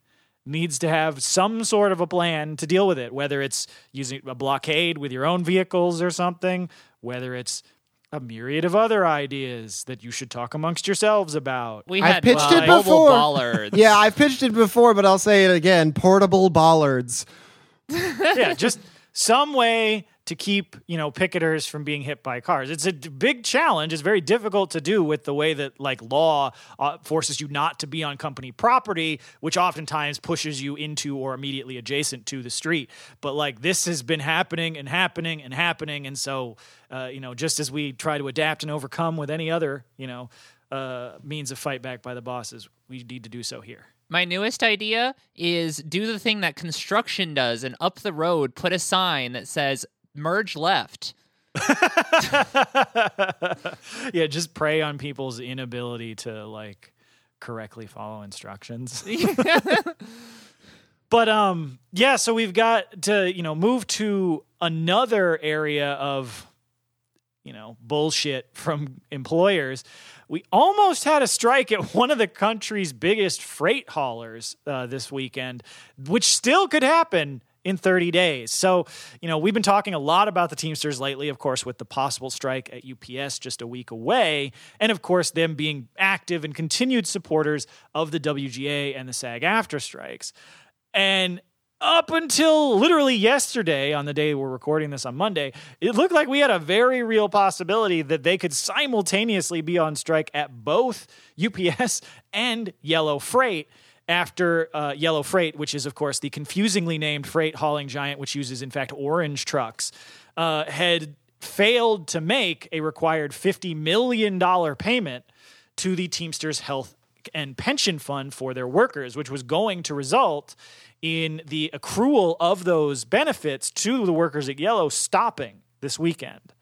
needs to have some sort of a plan to deal with it, whether it's using a blockade with your own vehicles or something, whether it's a myriad of other ideas that you should talk amongst yourselves about. We I've had pitched uh, it mobile before. bollards. Yeah, I've pitched it before, but I'll say it again: portable bollards. yeah, just some way to keep you know picketers from being hit by cars. It's a big challenge. It's very difficult to do with the way that like law uh, forces you not to be on company property, which oftentimes pushes you into or immediately adjacent to the street. But like this has been happening and happening and happening, and so uh, you know just as we try to adapt and overcome with any other you know uh, means of fight back by the bosses, we need to do so here. My newest idea is do the thing that construction does and up the road put a sign that says merge left. yeah, just prey on people's inability to like correctly follow instructions. but um yeah, so we've got to, you know, move to another area of you know, bullshit from employers. We almost had a strike at one of the country's biggest freight haulers uh, this weekend, which still could happen in 30 days. So, you know, we've been talking a lot about the Teamsters lately, of course, with the possible strike at UPS just a week away, and of course, them being active and continued supporters of the WGA and the SAG-AFTRA strikes. And up until literally yesterday, on the day we're recording this on Monday, it looked like we had a very real possibility that they could simultaneously be on strike at both UPS and Yellow Freight after uh, Yellow Freight, which is, of course, the confusingly named freight hauling giant, which uses, in fact, orange trucks, uh, had failed to make a required $50 million payment to the Teamsters Health and Pension Fund for their workers, which was going to result in the accrual of those benefits to the workers at Yellow stopping this weekend.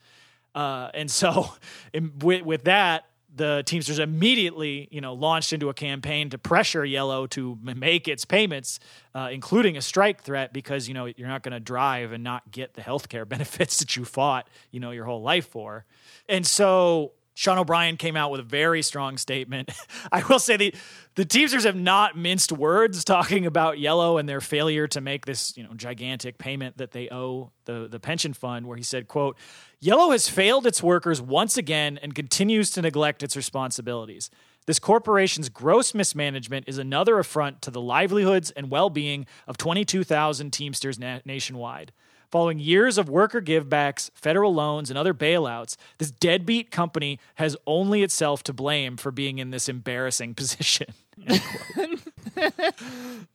Uh, and so, in, with, with that, the Teamsters immediately, you know, launched into a campaign to pressure Yellow to make its payments, uh, including a strike threat, because you know you're not going to drive and not get the health care benefits that you fought, you know, your whole life for. And so Sean O'Brien came out with a very strong statement. I will say the the Teamsters have not minced words talking about Yellow and their failure to make this, you know, gigantic payment that they owe the the pension fund where he said, quote, Yellow has failed its workers once again and continues to neglect its responsibilities. This corporation's gross mismanagement is another affront to the livelihoods and well-being of 22,000 Teamsters na- nationwide. Following years of worker givebacks, federal loans, and other bailouts, this deadbeat company has only itself to blame for being in this embarrassing position.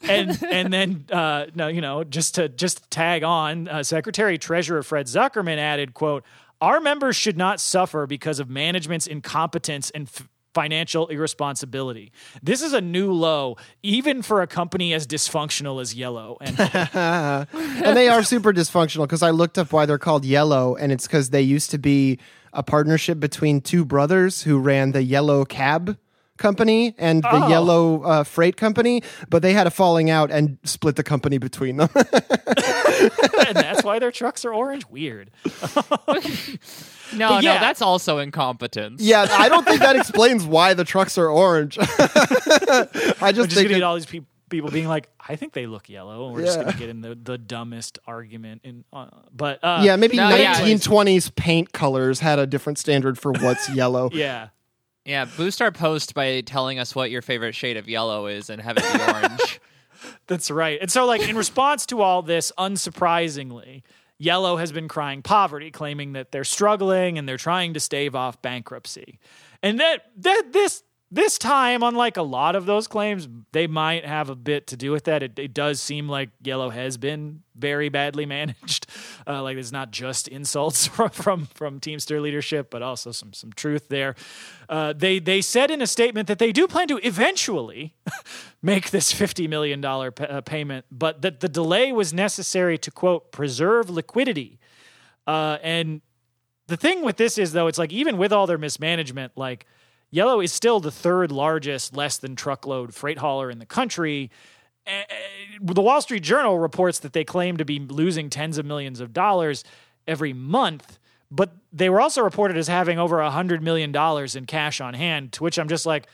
And and then uh, no, you know, just to just tag on, uh, Secretary Treasurer Fred Zuckerman added, "quote Our members should not suffer because of management's incompetence and." F- Financial irresponsibility. This is a new low, even for a company as dysfunctional as Yellow. And and they are super dysfunctional because I looked up why they're called Yellow, and it's because they used to be a partnership between two brothers who ran the Yellow Cab company and the Oh. yellow uh, freight company, but they had a falling out and split the company between them. and that's why their trucks are orange. Weird. No, But yeah. no, that's also incompetence. yeah, I don't think that explains why the trucks are orange. I We're just just think gonna it- get all these people people being like, I think they look yellow, and we're just gonna get in the, the dumbest argument. In uh, but uh, yeah, maybe No, yeah. 1920s paint colors had a different standard for what's yellow. yeah. Yeah, boost our post by telling us what your favorite shade of yellow is and have it be orange. That's right. And so, like, in response to all this, unsurprisingly, Yellow has been crying poverty, claiming that they're struggling and they're trying to stave off bankruptcy. And that that this this time, unlike a lot of those claims, they might have a bit to do with that. It, it does seem like Yellow has been very badly managed. Uh, like it's not just insults from, from from Teamster leadership, but also some some truth there. Uh, they they said in a statement that they do plan to eventually make this fifty million dollar pa- uh, payment, but that the delay was necessary to quote preserve liquidity. Uh, and the thing with this is though, it's like even with all their mismanagement, like Yellow is still the third largest less than truckload freight hauler in the country. Eh, eh, The Wall Street Journal reports that they claim to be losing tens of millions of dollars every month, but they were also reported as having over a hundred million dollars in cash on hand. To which I'm just like,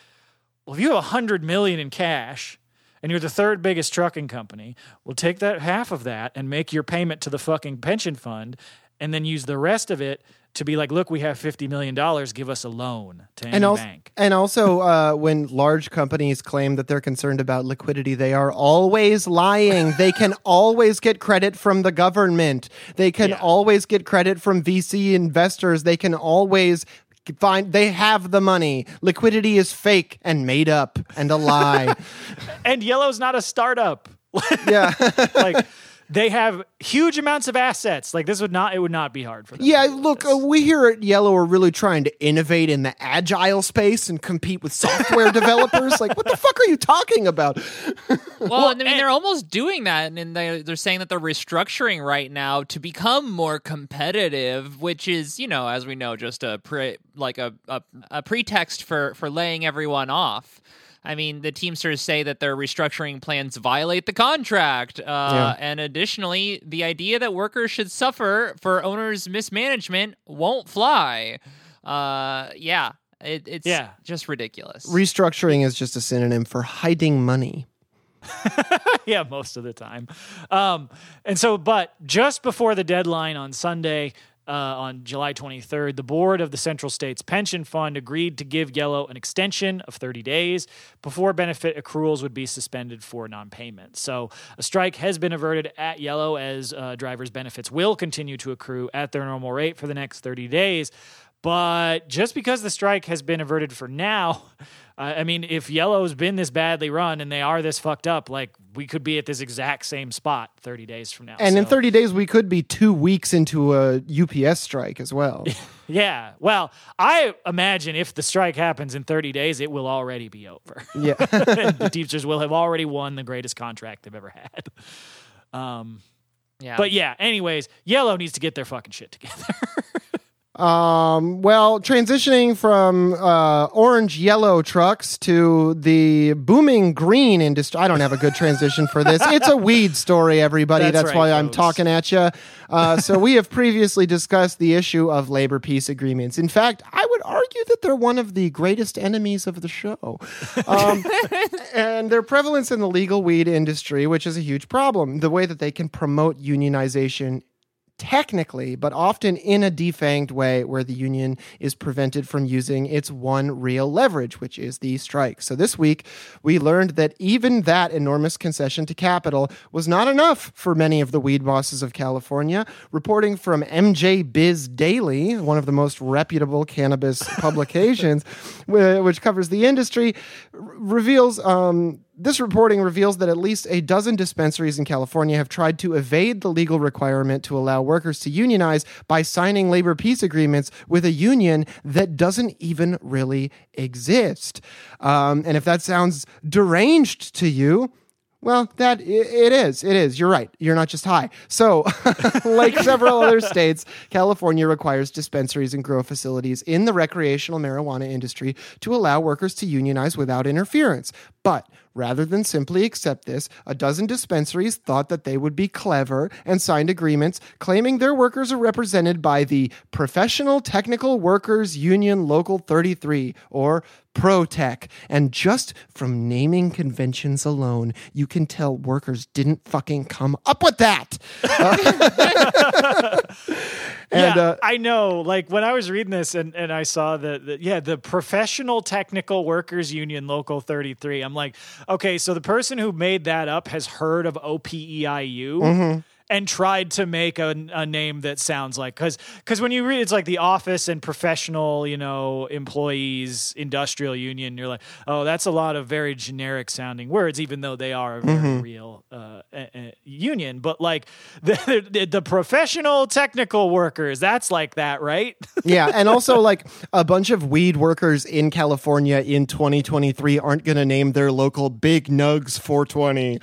well, if you have a hundred million in cash and you're the third biggest trucking company, well, take that half of that and make your payment to the fucking pension fund, and then use the rest of it to be like, look, we have fifty million dollars, give us a loan to any and also, bank. and also uh, when large companies claim that they're concerned about liquidity, they are always lying. they can always get credit from the government. They can Yeah. always get credit from VC investors. They can always find they have the money. Liquidity is fake and made up and a lie. And Yellow's not a startup. yeah. like they have huge amounts of assets. Like this would not it would not be hard for them. Yeah, look, uh, we here at Yellow are really trying to innovate in the agile space and compete with software developers. Like, what the fuck are you talking about? Well, I mean, and- they're almost doing that, and they're they're saying that they're restructuring right now to become more competitive, which is, you know, as we know, just a pre like a a, a pretext for for laying everyone off. I mean, the Teamsters say that their restructuring plans violate the contract, uh, and additionally, the idea that workers should suffer for owners' mismanagement won't fly. Uh, yeah, it, it's Yeah. just ridiculous. Restructuring is just a synonym for hiding money. yeah, most of the time. Um, and so, but just before the deadline on Sunday, uh, on July 23rd, the board of the Central States Pension Fund agreed to give Yellow an extension of 30 days before benefit accruals would be suspended for non payment. So, a strike has been averted at Yellow as uh, drivers' benefits will continue to accrue at their normal rate for the next 30 days. But just because the strike has been averted for now, uh, I mean, if Yellow's been this badly run and they are this fucked up, like we could be at this exact same spot 30 days from now. And in 30 days, we could be two weeks into a UPS strike as well. yeah. Well, I imagine if the strike happens in 30 days, it will already be over. yeah. the Teamsters will have already won the greatest contract they've ever had. Um, yeah, but yeah, anyways, Yellow needs to get their fucking shit together. Um, well, transitioning from uh, orange yellow trucks to the booming green industry. I don't have a good transition for this. It's a weed story, everybody. That's That's, right, why I'm talking at you. Uh, so, we have previously discussed the issue of labor peace agreements. In fact, I would argue that they're one of the greatest enemies of the show. Um, and their prevalence in the legal weed industry, which is a huge problem. The way that they can promote unionization technically, but often in a defanged way where the union is prevented from using its one real leverage, which is the strike. So this week, we learned that even that enormous concession to capital was not enough for many of the weed bosses of California. Reporting from MJ Biz Daily, one of the most reputable cannabis publications, which covers the industry, reveals um, this reporting reveals that at least a dozen dispensaries in California have tried to evade the legal requirement to allow workers to unionize by signing labor peace agreements with a union that doesn't even really exist. Um, and if that sounds deranged to you, Well, that it is. It is. You're right. You're not just high. So, like several other states, California requires dispensaries and grow facilities in the recreational marijuana industry to allow workers to unionize without interference. But Rather than simply accept this, a dozen dispensaries thought that they would be clever and signed agreements claiming their workers are represented by the Professional Technical Workers Union Local 33, or ProTech. And just from naming conventions alone, you can tell workers didn't fucking come up with that. And, yeah, uh, I know. Like when I was reading this and, and I saw the, yeah, the Professional Technical Workers Union Local 33, I'm like, okay, so the person who made that up has heard of OPEIU. Mm-hmm and tried to make a, a name that sounds like because because when you read it's like the office and professional you know employees industrial union you're like oh that's a lot of very generic sounding words even though they are a very mm-hmm. real uh, a, a union. But like the, the, the professional technical workers that's like that right? Yeah and also like a bunch of weed workers in California in 2023 aren't going to name their local big nugs 420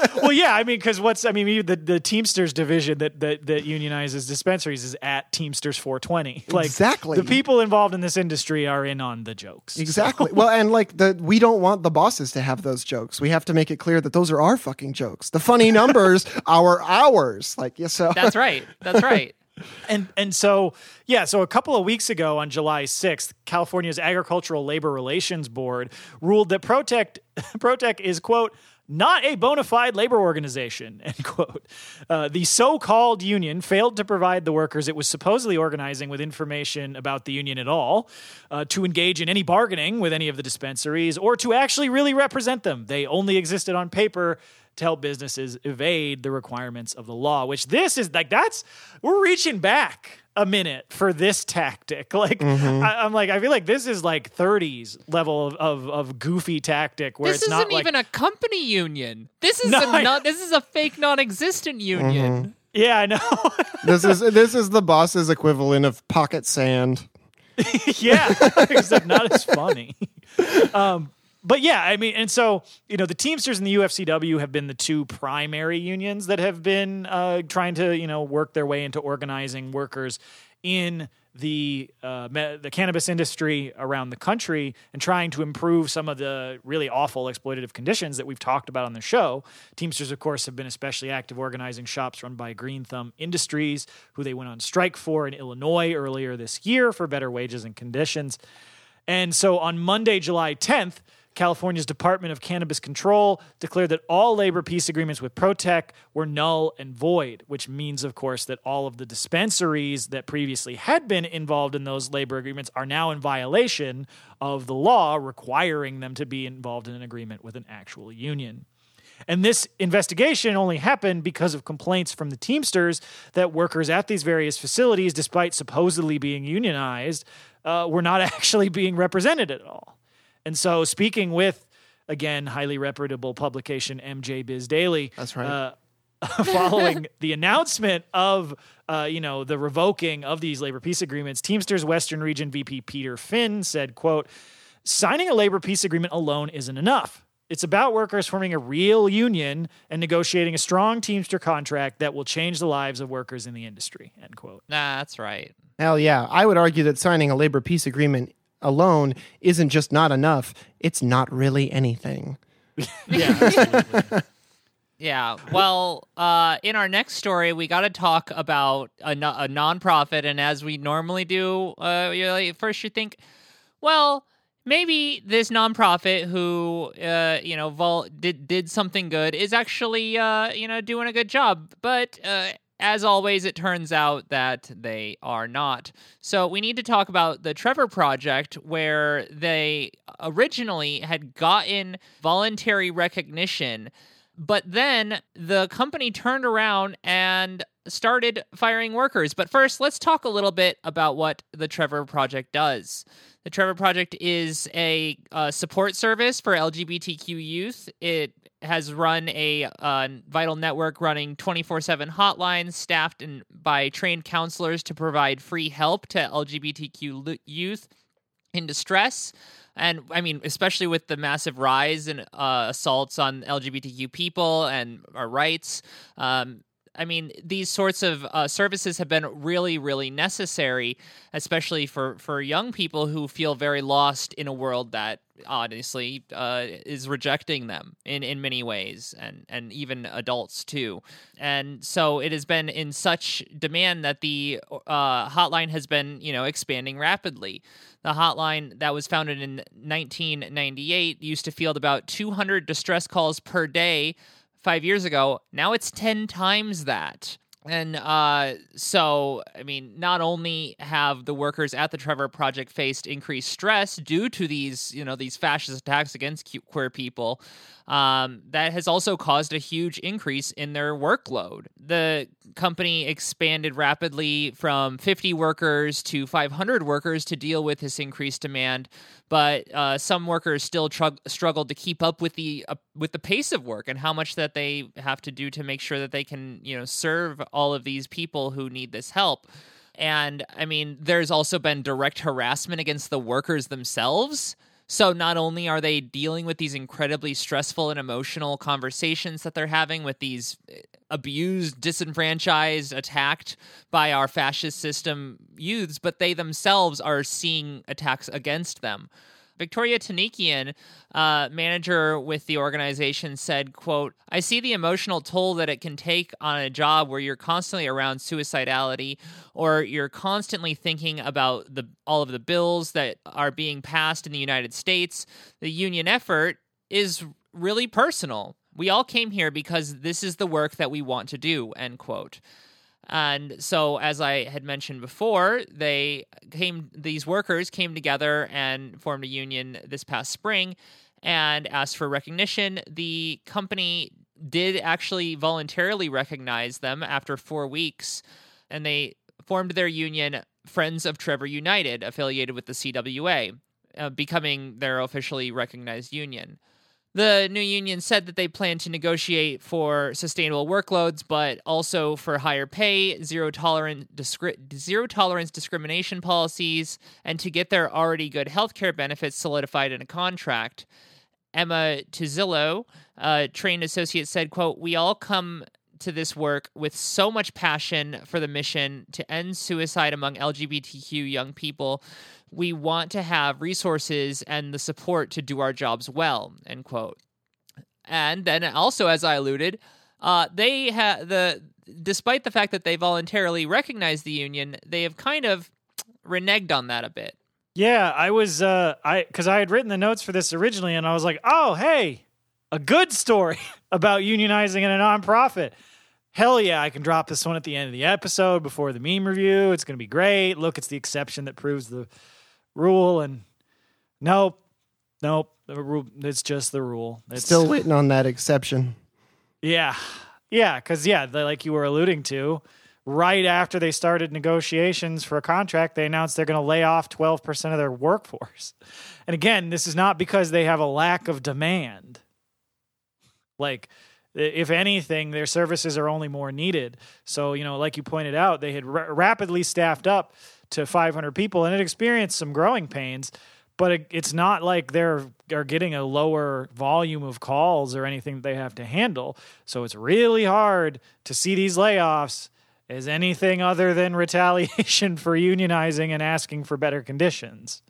well yeah I mean because what's I mean the the Teamsters division that that that unionizes dispensaries is at Teamsters 420. Like exactly the people involved in this industry are in on the jokes. Exactly. So. well, and like the we don't want the bosses to have those jokes. We have to make it clear that those are our fucking jokes. The funny numbers are ours. Like yeah, so that's right. That's right. And and so yeah, so a couple of weeks ago on July 6th, California's Agricultural Labor Relations Board ruled that Protect Protech is quote not a bona fide labor organization, end quote. Uh, the so called union failed to provide the workers it was supposedly organizing with information about the union at all, uh, to engage in any bargaining with any of the dispensaries, or to actually really represent them. They only existed on paper to help businesses evade the requirements of the law, which this is like, that's, we're reaching back a minute for this tactic. Like mm-hmm. I, am like I feel like this is like 30s level of, of, of goofy tactic where this it's not like, even a company union. This is no, a not, this is a fake non-existent union. Mm-hmm. Yeah, I know. this is this is the boss's equivalent of pocket sand. yeah, except not as funny. Um, but yeah, I mean, and so you know, the Teamsters and the UFCW have been the two primary unions that have been uh, trying to you know work their way into organizing workers in the uh, me- the cannabis industry around the country and trying to improve some of the really awful exploitative conditions that we've talked about on the show. Teamsters, of course, have been especially active organizing shops run by Green Thumb Industries, who they went on strike for in Illinois earlier this year for better wages and conditions. And so on Monday, July 10th, California's Department of Cannabis Control declared that all labor peace agreements with Protech were null and void, which means, of course, that all of the dispensaries that previously had been involved in those labor agreements are now in violation of the law requiring them to be involved in an agreement with an actual union. And this investigation only happened because of complaints from the Teamsters that workers at these various facilities, despite supposedly being unionized, uh, were not actually being represented at all. And so, speaking with again highly reputable publication MJ Biz Daily, that's right. Uh, following the announcement of uh, you know the revoking of these labor peace agreements, Teamsters Western Region VP Peter Finn said, "quote Signing a labor peace agreement alone isn't enough." It's about workers forming a real union and negotiating a strong Teamster contract that will change the lives of workers in the industry. End quote. Nah, that's right. Hell yeah. I would argue that signing a labor peace agreement alone isn't just not enough, it's not really anything. yeah. yeah. Well, uh, in our next story, we got to talk about a, no- a nonprofit. And as we normally do, uh, you first you think, well, maybe this nonprofit who uh, you know vol- did did something good is actually uh, you know doing a good job but uh, as always, it turns out that they are not. So, we need to talk about the Trevor Project, where they originally had gotten voluntary recognition, but then the company turned around and started firing workers. But first, let's talk a little bit about what the Trevor Project does. The Trevor Project is a uh, support service for LGBTQ youth. It has run a uh, vital network running 24-7 hotlines staffed by trained counselors to provide free help to lgbtq youth in distress. And I mean, especially with the massive rise in uh, assaults on LGBTQ people and our rights, um, I mean, these sorts of uh, services have been really, really necessary, especially for, for young people who feel very lost in a world that honestly uh, is rejecting them in, in many ways, and, and even adults too. And so it has been in such demand that the uh, hotline has been, you know, expanding rapidly. The hotline that was founded in 1998 used to field about 200 distress calls per day five years ago. Now it's 10 times that. And uh, so, I mean, not only have the workers at the Trevor Project faced increased stress due to these, you know, these fascist attacks against queer people, um, that has also caused a huge increase in their workload. The company expanded rapidly from 50 workers to 500 workers to deal with this increased demand, but uh, some workers still tr- struggled to keep up with the uh, with the pace of work and how much that they have to do to make sure that they can, you know, serve all of these people who need this help. And I mean, there's also been direct harassment against the workers themselves so not only are they dealing with these incredibly stressful and emotional conversations that they're having with these eh, abused, disenfranchised, attacked by our fascist system youths, but they themselves are seeing attacks against them. Victoria Tanikian, uh, manager with the organization, said, quote, I see the emotional toll that it can take on a job where you're constantly around suicidality or you're constantly thinking about the all of the bills that are being passed in the United States. The union effort is really personal. We all came here because this is the work that we want to do, end quote. And so, as I had mentioned before, they came, these workers came together and formed a union this past spring and asked for recognition. The company did actually voluntarily recognize them after four weeks, and they formed their union, Friends of Trevor United, affiliated with the CWA, uh, becoming their officially recognized union. The new union said that they plan to negotiate for sustainable workloads, but also for higher pay, zero tolerance, discri- zero tolerance discrimination policies, and to get their already good healthcare benefits solidified in a contract. Emma Tuzillo, a trained associate, said, "quote We all come to this work with so much passion for the mission to end suicide among LGBTQ young people." We want to have resources and the support to do our jobs well end quote and then also as i alluded uh, they have the despite the fact that they voluntarily recognize the union they have kind of reneged on that a bit yeah i was uh i because i had written the notes for this originally and i was like oh hey a good story about unionizing in a nonprofit hell yeah, I can drop this one at the end of the episode before the meme review. It's going to be great. Look, it's the exception that proves the rule and nope, nope. It's just the rule. It's still waiting on that exception. Yeah, yeah, because yeah, like you were alluding to, right after they started negotiations for a contract, they announced they're going to lay off twelve percent of their workforce. And again, this is not because they have a lack of demand. Like if anything, their services are only more needed. So, you know, like you pointed out, they had r- rapidly staffed up to 500 people and it experienced some growing pains but it, it's not like they're are getting a lower volume of calls or anything they have to handle. So it's really hard to see these layoffs as anything other than retaliation for unionizing and asking for better conditions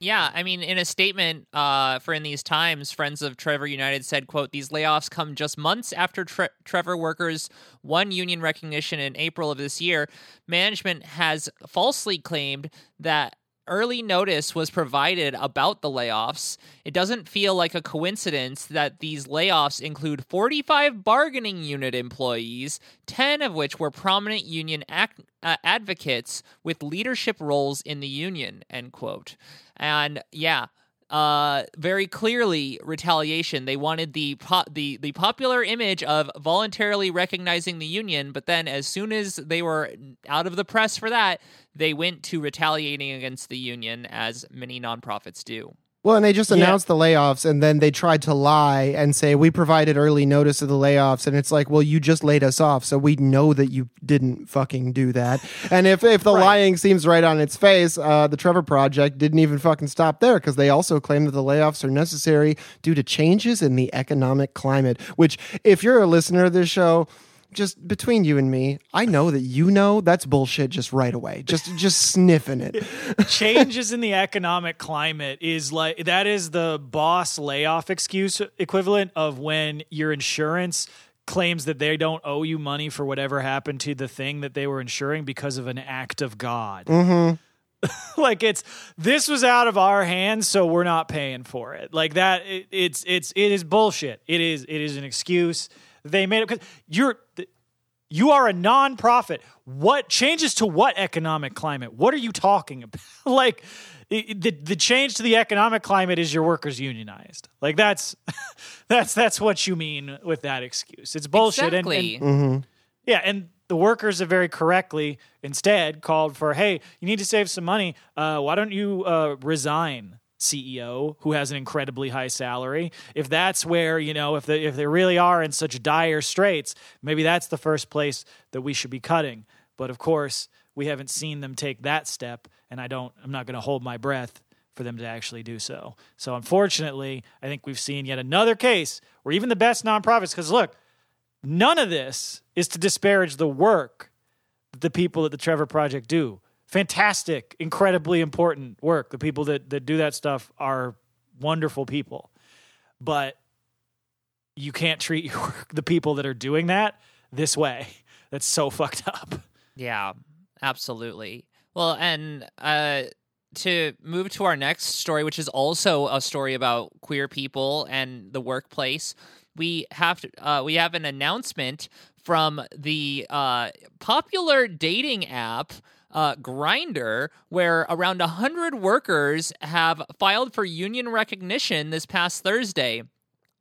yeah, I mean, in a statement uh, for in these times, Friends of Trevor United said, "quote These layoffs come just months after Tre- Trevor workers won union recognition in April of this year. Management has falsely claimed that early notice was provided about the layoffs. It doesn't feel like a coincidence that these layoffs include 45 bargaining unit employees, 10 of which were prominent union ac- uh, advocates with leadership roles in the union." End quote. And yeah, uh, very clearly retaliation. They wanted the po- the the popular image of voluntarily recognizing the union, but then as soon as they were out of the press for that, they went to retaliating against the union, as many nonprofits do. Well, and they just Yeah. announced the layoffs, and then they tried to lie and say we provided early notice of the layoffs, and it's like, well, you just laid us off, so we know that you didn't fucking do that. and if if the Right. lying seems right on its face, uh, the Trevor Project didn't even fucking stop there because they also claim that the layoffs are necessary due to changes in the economic climate. Which, if you're a listener of this show. Just between you and me, I know that you know that's bullshit just right away. Just just sniffing it. changes in the economic climate is like that is the boss layoff excuse equivalent of when your insurance claims that they don't owe you money for whatever happened to the thing that they were insuring because of an act of God. Mm-hmm. like it's this was out of our hands, so we're not paying for it. Like that, it, it's it's it is bullshit. It is it is an excuse they made it because you're you are a nonprofit. What changes to what economic climate? What are you talking about? like the the change to the economic climate is your workers unionized. Like that's that's that's what you mean with that excuse. It's bullshit. And- Exactly. And, yeah, and the workers have very correctly instead called for, hey, you need to save some money. Uh, why don't you uh, resign? CEO who has an incredibly high salary. If that's where you know, if they if they really are in such dire straits, maybe that's the first place that we should be cutting. But of course, we haven't seen them take that step, and I don't. I'm not going to hold my breath for them to actually do so. So unfortunately, I think we've seen yet another case where even the best nonprofits, because look, none of this is to disparage the work that the people at the Trevor Project do. Fantastic, incredibly important work. The people that, that do that stuff are wonderful people. But you can't treat your, the people that are doing that this way. That's so fucked up. Yeah, absolutely. Well, and uh, to move to our next story, which is also a story about queer people and the workplace, we have to, uh, we have an announcement from the uh, popular dating app. Uh, Grindr, where around 100 workers have filed for union recognition this past Thursday.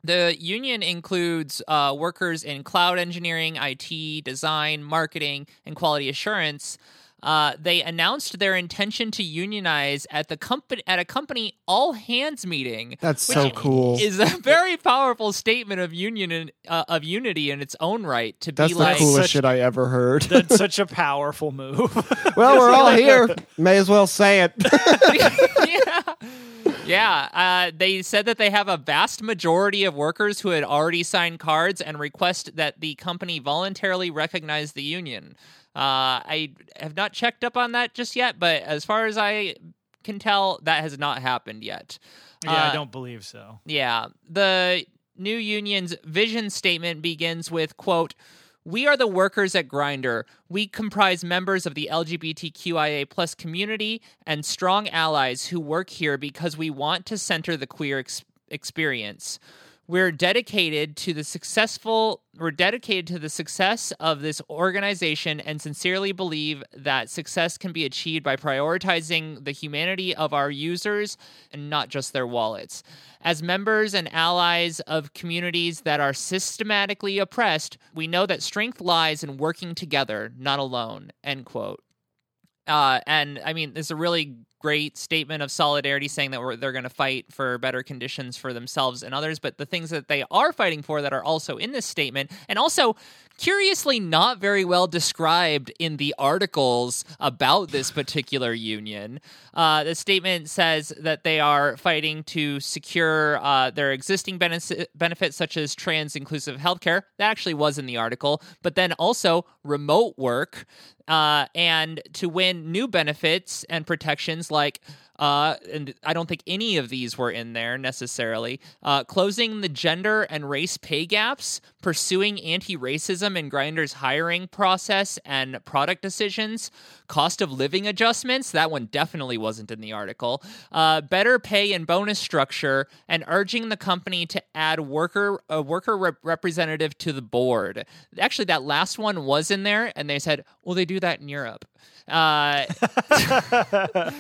The union includes uh, workers in cloud engineering, IT, design, marketing, and quality assurance. Uh, they announced their intention to unionize at the company at a company all hands meeting. That's which so cool. Is a very powerful statement of union and, uh, of unity in its own right. To That's be the like, coolest Such- shit I ever heard. That's such a powerful move. well, we're all here. May as well say it. yeah. Yeah, uh, they said that they have a vast majority of workers who had already signed cards and request that the company voluntarily recognize the union. Uh, I have not checked up on that just yet, but as far as I can tell, that has not happened yet. yeah, I Uh, don't believe so. yeah. The new union's vision statement begins with quote, we are the workers at Grindr. We comprise members of the LGBTQIA plus community and strong allies who work here because we want to center the queer ex- experience. We're dedicated to the successful we're dedicated to the success of this organization and sincerely believe that success can be achieved by prioritizing the humanity of our users and not just their wallets. As members and allies of communities that are systematically oppressed, we know that strength lies in working together, not alone. End quote. Uh, and I mean, it's a really great statement of solidarity saying that they're going to fight for better conditions for themselves and others. But the things that they are fighting for that are also in this statement, and also curiously not very well described in the articles about this particular union. Uh, the statement says that they are fighting to secure uh, their existing benefit, benefits, such as trans inclusive healthcare. That actually was in the article, but then also remote work uh, and to win new benefits and protections like uh, and I don't think any of these were in there necessarily. Uh, closing the gender and race pay gaps, pursuing anti racism in Grindr's hiring process and product decisions, cost of living adjustments, that one definitely wasn't in the article, uh, better pay and bonus structure, and urging the company to add worker a worker rep- representative to the board. Actually, that last one was in there, and they said, well, they do that in Europe. Uh,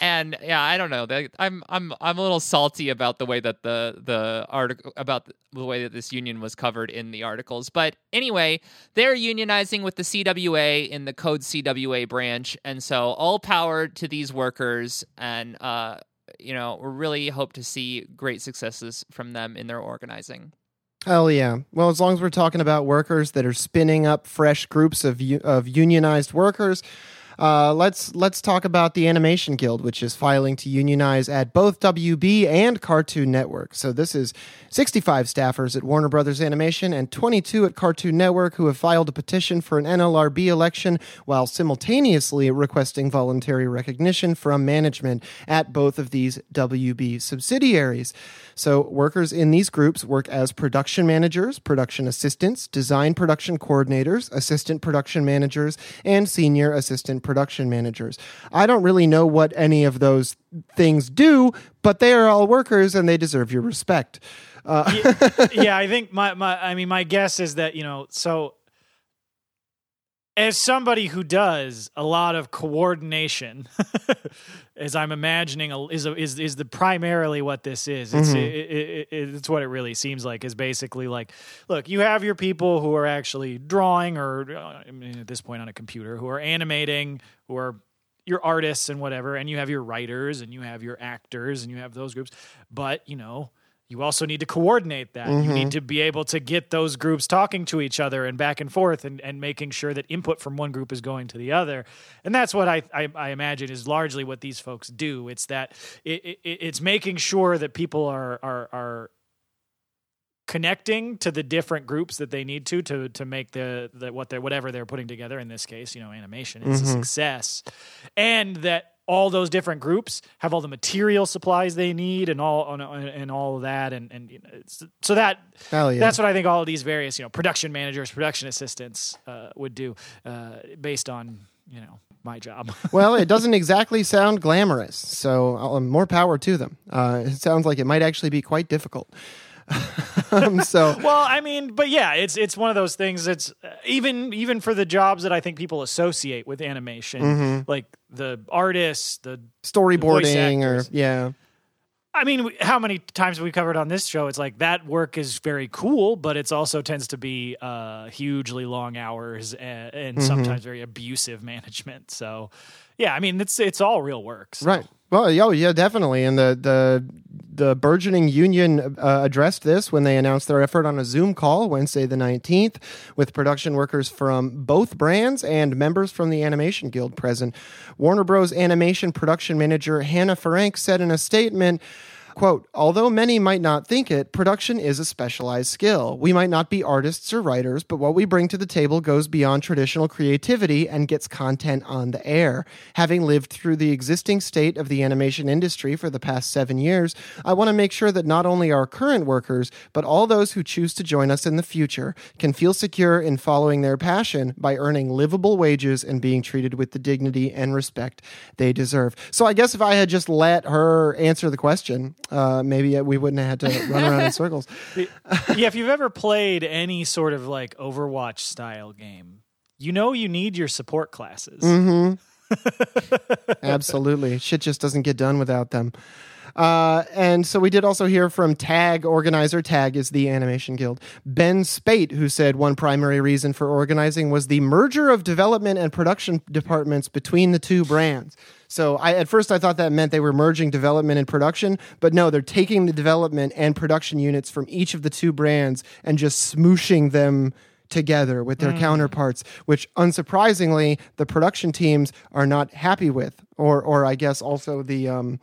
and yeah, I don't know. I'm I'm I'm a little salty about the way that the the article about the way that this union was covered in the articles. But anyway, they're unionizing with the CWA in the Code CWA branch, and so all power to these workers and uh you know, we really hope to see great successes from them in their organizing. Hell yeah. Well, as long as we're talking about workers that are spinning up fresh groups of of unionized workers, uh, let's let's talk about the Animation Guild, which is filing to unionize at both WB and Cartoon Network. So this is 65 staffers at Warner Brothers Animation and 22 at Cartoon Network who have filed a petition for an NLRB election while simultaneously requesting voluntary recognition from management at both of these WB subsidiaries. So workers in these groups work as production managers, production assistants, design production coordinators, assistant production managers, and senior assistant production managers. I don't really know what any of those things do, but they are all workers and they deserve your respect. Uh, yeah, I think my, my I mean my guess is that, you know, so as somebody who does a lot of coordination, as I'm imagining, is is is the primarily what this is. It's it, it, it, it's what it really seems like. Is basically like, look, you have your people who are actually drawing, or uh, I mean, at this point on a computer, who are animating, who are your artists and whatever, and you have your writers and you have your actors and you have those groups. But you know, you also need to coordinate that. You need mm-hmm. to be able to get those groups talking to each other and back and forth and, and making sure that input from one group is going to the other. And that's what I, I, I imagine is largely what these folks do. It's that it, it, it's making sure that people are, are, are connecting to the different groups that they need to to to make the, the what they're whatever they're putting together in this case you know animation is a mm-hmm. success and that all those different groups have all the material supplies they need and all and, and all of that and and you know, so that yeah. that's what I think all of these various you know production managers production assistants uh, would do uh, based on you know my job well, it doesn't exactly sound glamorous, so um, more power to them. Uh, it sounds like it might actually be quite difficult. um, so Well, I mean, but yeah, it's it's one of those things. It's uh, even even for the jobs that I think people associate with animation, Mm-hmm. like the artists, the. storyboarding or actors. yeah, I mean, how many times have we covered on this show? It's like that work is very cool, but it's also tends to be uh, hugely long hours and, and Mm-hmm. sometimes very abusive management. So, yeah, I mean, it's it's all real work. so. right. Well, oh yeah, definitely. And the the the burgeoning union uh, addressed this when they announced their effort on a Zoom call Wednesday the nineteenth, with production workers from both brands and members from the Animation Guild present. Warner Bros. Animation production manager Hannah Frank said in a statement. Quote, although many might not think it, production is a specialized skill. We might not be artists or writers, but what we bring to the table goes beyond traditional creativity and gets content on the air. Having lived through the existing state of the animation industry for the past seven years, I want to make sure that not only our current workers, but all those who choose to join us in the future can feel secure in following their passion by earning livable wages and being treated with the dignity and respect they deserve. So I guess if I had just let her answer the question, uh, maybe we wouldn't have had to run around in circles. yeah, if you've ever played any sort of like Overwatch style game, you know you need your support classes. Mm-hmm. Absolutely. Shit just doesn't get done without them. Uh, and so we did also hear from TAG organizer. TAG is the Animation Guild. Ben Speight, who said one primary reason for organizing was the merger of development and production departments between the two brands. So I, at first I thought that meant they were merging development and production, but no, they're taking the development and production units from each of the two brands and just smooshing them together with their counterparts, which unsurprisingly the production teams are not happy with, or or I guess also the um,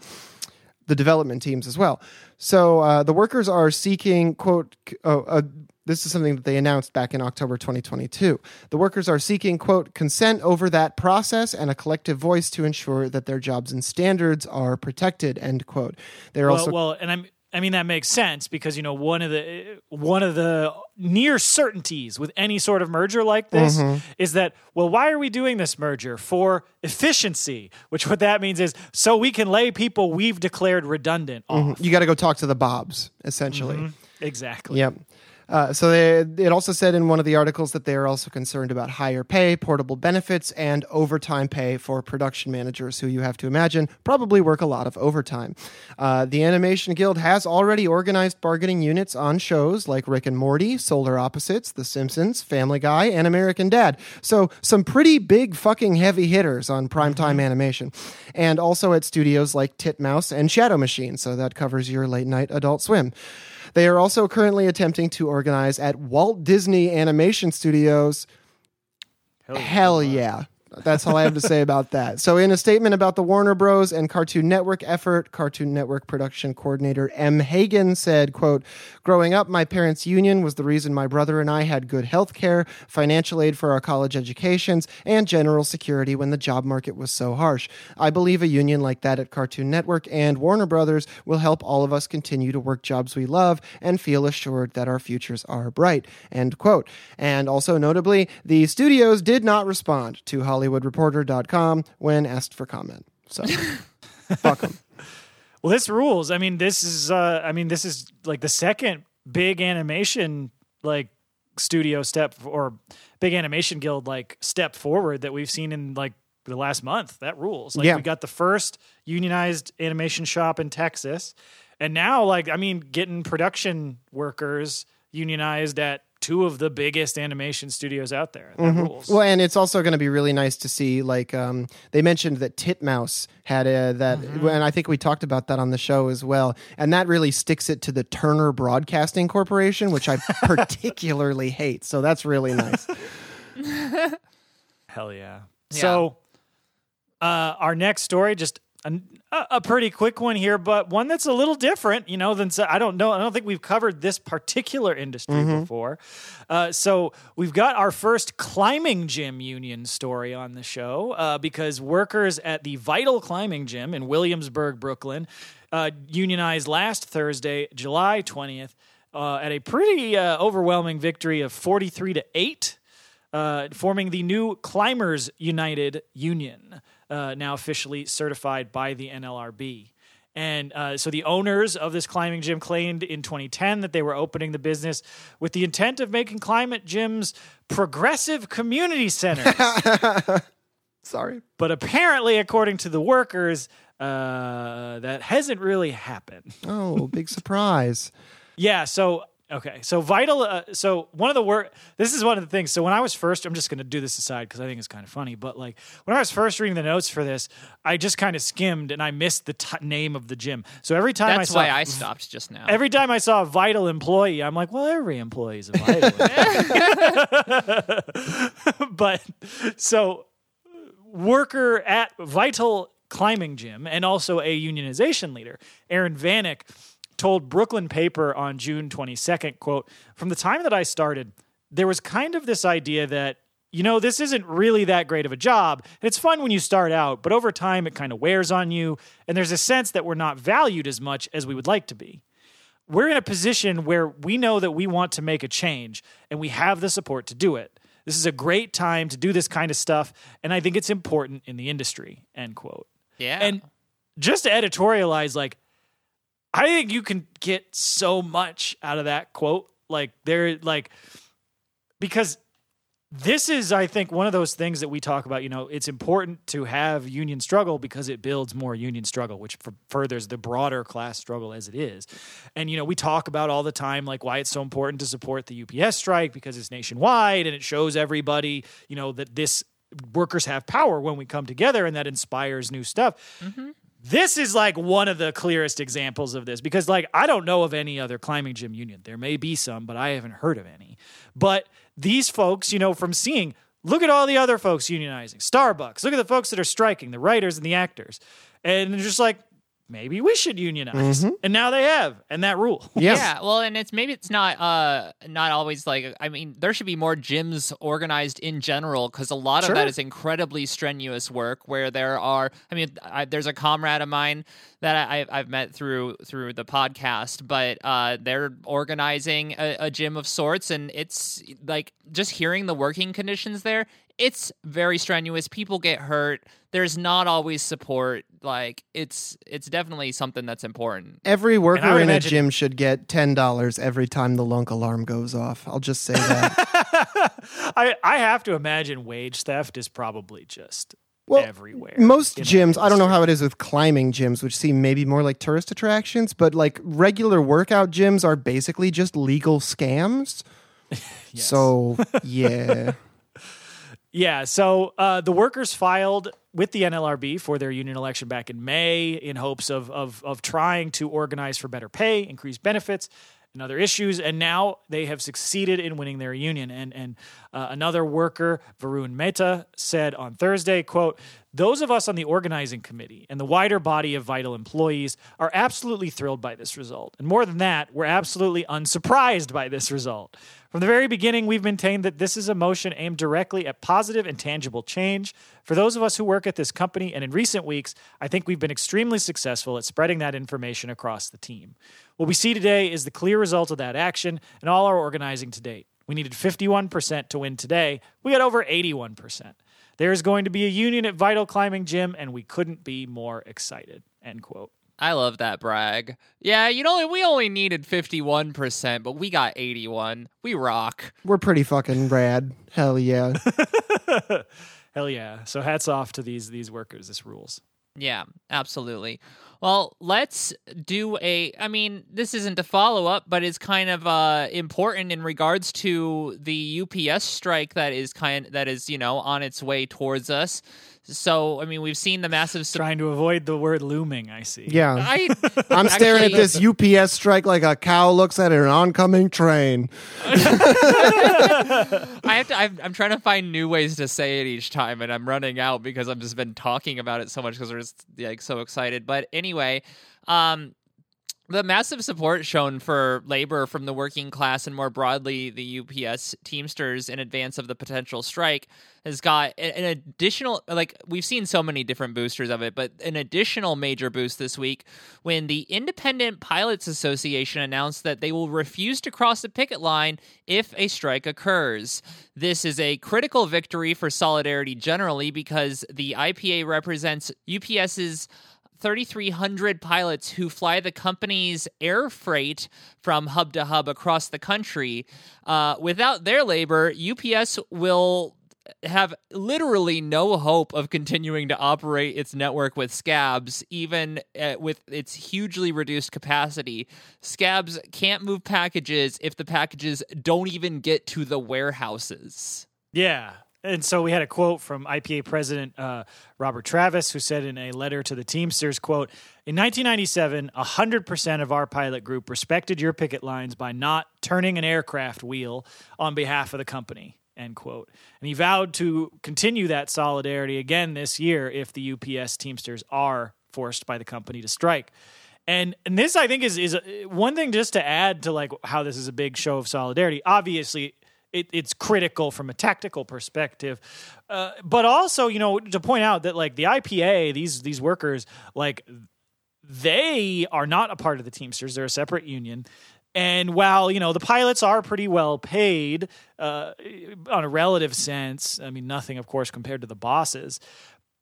the development teams as well. So uh, the workers are seeking quote. Oh, uh, this is something that they announced back in October 2022. The workers are seeking quote consent over that process and a collective voice to ensure that their jobs and standards are protected. End quote. They're Well, also well, and I'm. I mean that makes sense because you know one of the one of the near certainties with any sort of merger like this Mm-hmm. is that well why are we doing this merger for efficiency which what that means is so we can lay people we've declared redundant off you got to go talk to the Bobs essentially. exactly Yep. Uh, so they, it also said in one of the articles that they are also concerned about higher pay, portable benefits, and overtime pay for production managers, who you have to imagine probably work a lot of overtime. Uh, the Animation Guild has already organized bargaining units on shows like Rick and Morty, Solar Opposites, The Simpsons, Family Guy, and American Dad. So some pretty big fucking heavy hitters on primetime animation, and also at studios like Titmouse and Shadow Machine. So that covers your late night Adult Swim. They are also currently attempting to organize at Walt Disney Animation Studios. Hell yeah. That's all I have to say about that. So, in a statement about the Warner Bros. and Cartoon Network effort, Cartoon Network production coordinator M. Hagen said, quote, Growing up, my parents' union was the reason my brother and I had good health care, financial aid for our college educations, and general security when the job market was so harsh. I believe a union like that at Cartoon Network and Warner Brothers will help all of us continue to work jobs we love and feel assured that our futures are bright. End quote. And also notably, the studios did not respond to HollywoodReporter.com when asked for comment. So, fuck them. Well, this rules. I mean, this is. Uh, I mean, this is like the second big animation like studio step or big animation guild like step forward that we've seen in like the last month. That rules. Like Yeah. we got the first unionized animation shop in Texas, and now like I mean, getting production workers unionized at two of the biggest animation studios out there. That rules. Well, and it's also going to be really nice to see. Like um, they mentioned that Titmouse had a that, and I think we talked about that on the show as well. And that really sticks it to the Turner Broadcasting Corporation, which I particularly hate. So that's really nice. Hell yeah. So, uh, our next story, just a, a pretty quick one here, but one that's a little different, you know, than I don't know. I don't think we've covered this particular industry before. Uh, so, we've got our first climbing gym union story on the show uh, because workers at the Vital Climbing Gym in Williamsburg, Brooklyn, uh, unionized last Thursday, July 20th, uh, at a pretty uh, overwhelming victory of 43 to 8 uh, forming the new Climbers United Union, uh, now officially certified by the NLRB. And uh, so the owners of this climbing gym claimed in 2010 that they were opening the business with the intent of making climate gyms progressive community centers. Sorry. but apparently, according to the workers, uh, that hasn't really happened. Oh, big surprise. Yeah. So okay. So vital. Uh, so one of the work. This is one of the things. So when I was first, I'm just going to do this aside because I think it's kind of funny. But like when I was first reading the notes for this, I just kind of skimmed and I missed the t- name of the gym. So every time That's I saw why I stopped just now. every time I saw a vital employee, I'm like, well, every employee is a vital. but so worker at Vital Climbing Gym and also a unionization leader, Aaron Vanek, told Brooklyn Paper on June 22nd, quote, "From the time that I started, there was kind of this idea that you know, this isn't really that great of a job. It's fun when you start out, but over time it kind of wears on you, and there's a sense that we're not valued as much as we would like to be we're in a position where we know that we want to make a change and we have the support to do it. This is a great time to do this kind of stuff, and I think it's important in the industry. End quote. yeah. And just to editorialize, like, I think you can get so much out of that quote. Like, there, like, because this is, I think, one of those things that we talk about. You know, it's important to have union struggle because it builds more union struggle, which f- furthers the broader class struggle as it is. And, you know, we talk about all the time, like, why it's so important to support the UPS strike because it's nationwide and it shows everybody, you know, that this workers have power when we come together and that inspires new stuff. Mm-hmm. This is like one of the clearest examples of this because, like, I don't know of any other climbing gym union. There may be some, but I haven't heard of any. But these folks, you know, from seeing, look at all the other folks unionizing, Starbucks, look at the folks that are striking, the writers and the actors. And they're just like, maybe we should unionize. And now they have, and that rule. Yeah. Yeah, well, and it's maybe it's not uh not always like I mean there should be more gyms organized in general because a lot Sure. of that is incredibly strenuous work where there are I mean I, there's a comrade of mine that I, I've met through through the podcast, but uh they're organizing a, a gym of sorts, and it's like just hearing the working conditions there. It's very strenuous. People get hurt. There's not always support. Like it's it's definitely something that's important. Every worker would in a gym should get ten dollars every time the lunk alarm goes off. I'll just say that. I I have to imagine wage theft is probably just Well, everywhere. Most gyms, I don't know how it is with climbing gyms, which seem maybe more like tourist attractions, but like regular workout gyms are basically just legal scams. Yes. So, yeah. Yeah, so uh, the workers filed with the NLRB for their union election back in May in hopes of, of, of trying to organize for better pay, increased benefits, and other issues. And now they have succeeded in winning their union. And, and uh, another worker, Varun Mehta, said on Thursday, quote, those of us on the organizing committee and the wider body of vital employees are absolutely thrilled by this result. And more than that, we're absolutely unsurprised by this result. From the very beginning, we've maintained that this is a motion aimed directly at positive and tangible change. For those of us who work at this company, and in recent weeks, I think we've been extremely successful at spreading that information across the team. What we see today is the clear result of that action and all our organizing to date. We needed 51% to win today. We got over 81%. There is going to be a union at Vital Climbing Gym, and we couldn't be more excited. End quote. I love that brag. Yeah, you know, we only needed 51%, but we got 81. We rock. We're pretty fucking rad. Hell yeah. Hell yeah. So hats off to these these workers. This rules. Yeah, absolutely. Well, let's do a I mean, this isn't a follow-up, but it's kind of uh important in regards to the UPS strike that is kind that is, you know, on its way towards us. So, I mean, we've seen the massive su- Trying to avoid the word looming, I see. Yeah. I I'm staring at this UPS strike like a cow looks at an oncoming train. I have to. I'm, I'm trying to find new ways to say it each time, and I'm running out because I've just been talking about it so much because we're just like so excited. But anyway, um, the massive support shown for labor from the working class and more broadly the UPS Teamsters in advance of the potential strike has got an additional like we've seen so many different boosters of it but an additional major boost this week when the Independent Pilots Association announced that they will refuse to cross the picket line if a strike occurs. This is a critical victory for solidarity generally because the IPA represents UPS's 3,300 pilots who fly the company's air freight from hub to hub across the country. Uh, without their labor, UPS will have literally no hope of continuing to operate its network with scabs, even uh, with its hugely reduced capacity. Scabs can't move packages if the packages don't even get to the warehouses. Yeah. And so we had a quote from IPA President uh, Robert Travis, who said in a letter to the Teamsters, quote, In 1997, 100% of our pilot group respected your picket lines by not turning an aircraft wheel on behalf of the company, end quote. And he vowed to continue that solidarity again this year if the UPS Teamsters are forced by the company to strike. And and this I think is is uh, one thing just to add to like how this is a big show of solidarity. Obviously, it, it's critical from a tactical perspective, uh, but also you know to point out that like the IPA, these these workers like they are not a part of the Teamsters. They're a separate union. And while you know the pilots are pretty well paid uh, on a relative sense, I mean nothing, of course, compared to the bosses,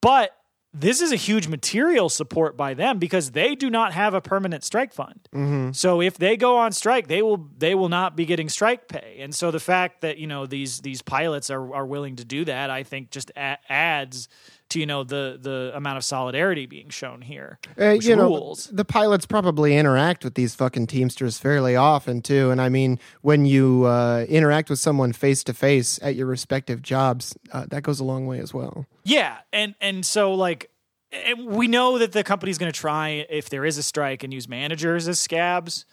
but this is a huge material support by them because they do not have a permanent strike fund. Mm-hmm. So if they go on strike, they will they will not be getting strike pay. And so the fact that you know these these pilots are are willing to do that, I think, just a- adds to you know the the amount of solidarity being shown here, Uh, you know, the pilots probably interact with these fucking Teamsters fairly often too. And I mean, when you uh, interact with someone face to face at your respective jobs, uh, that goes a long way as well. Yeah, and and so like and we know that the company's going to try if there is a strike and use managers as scabs.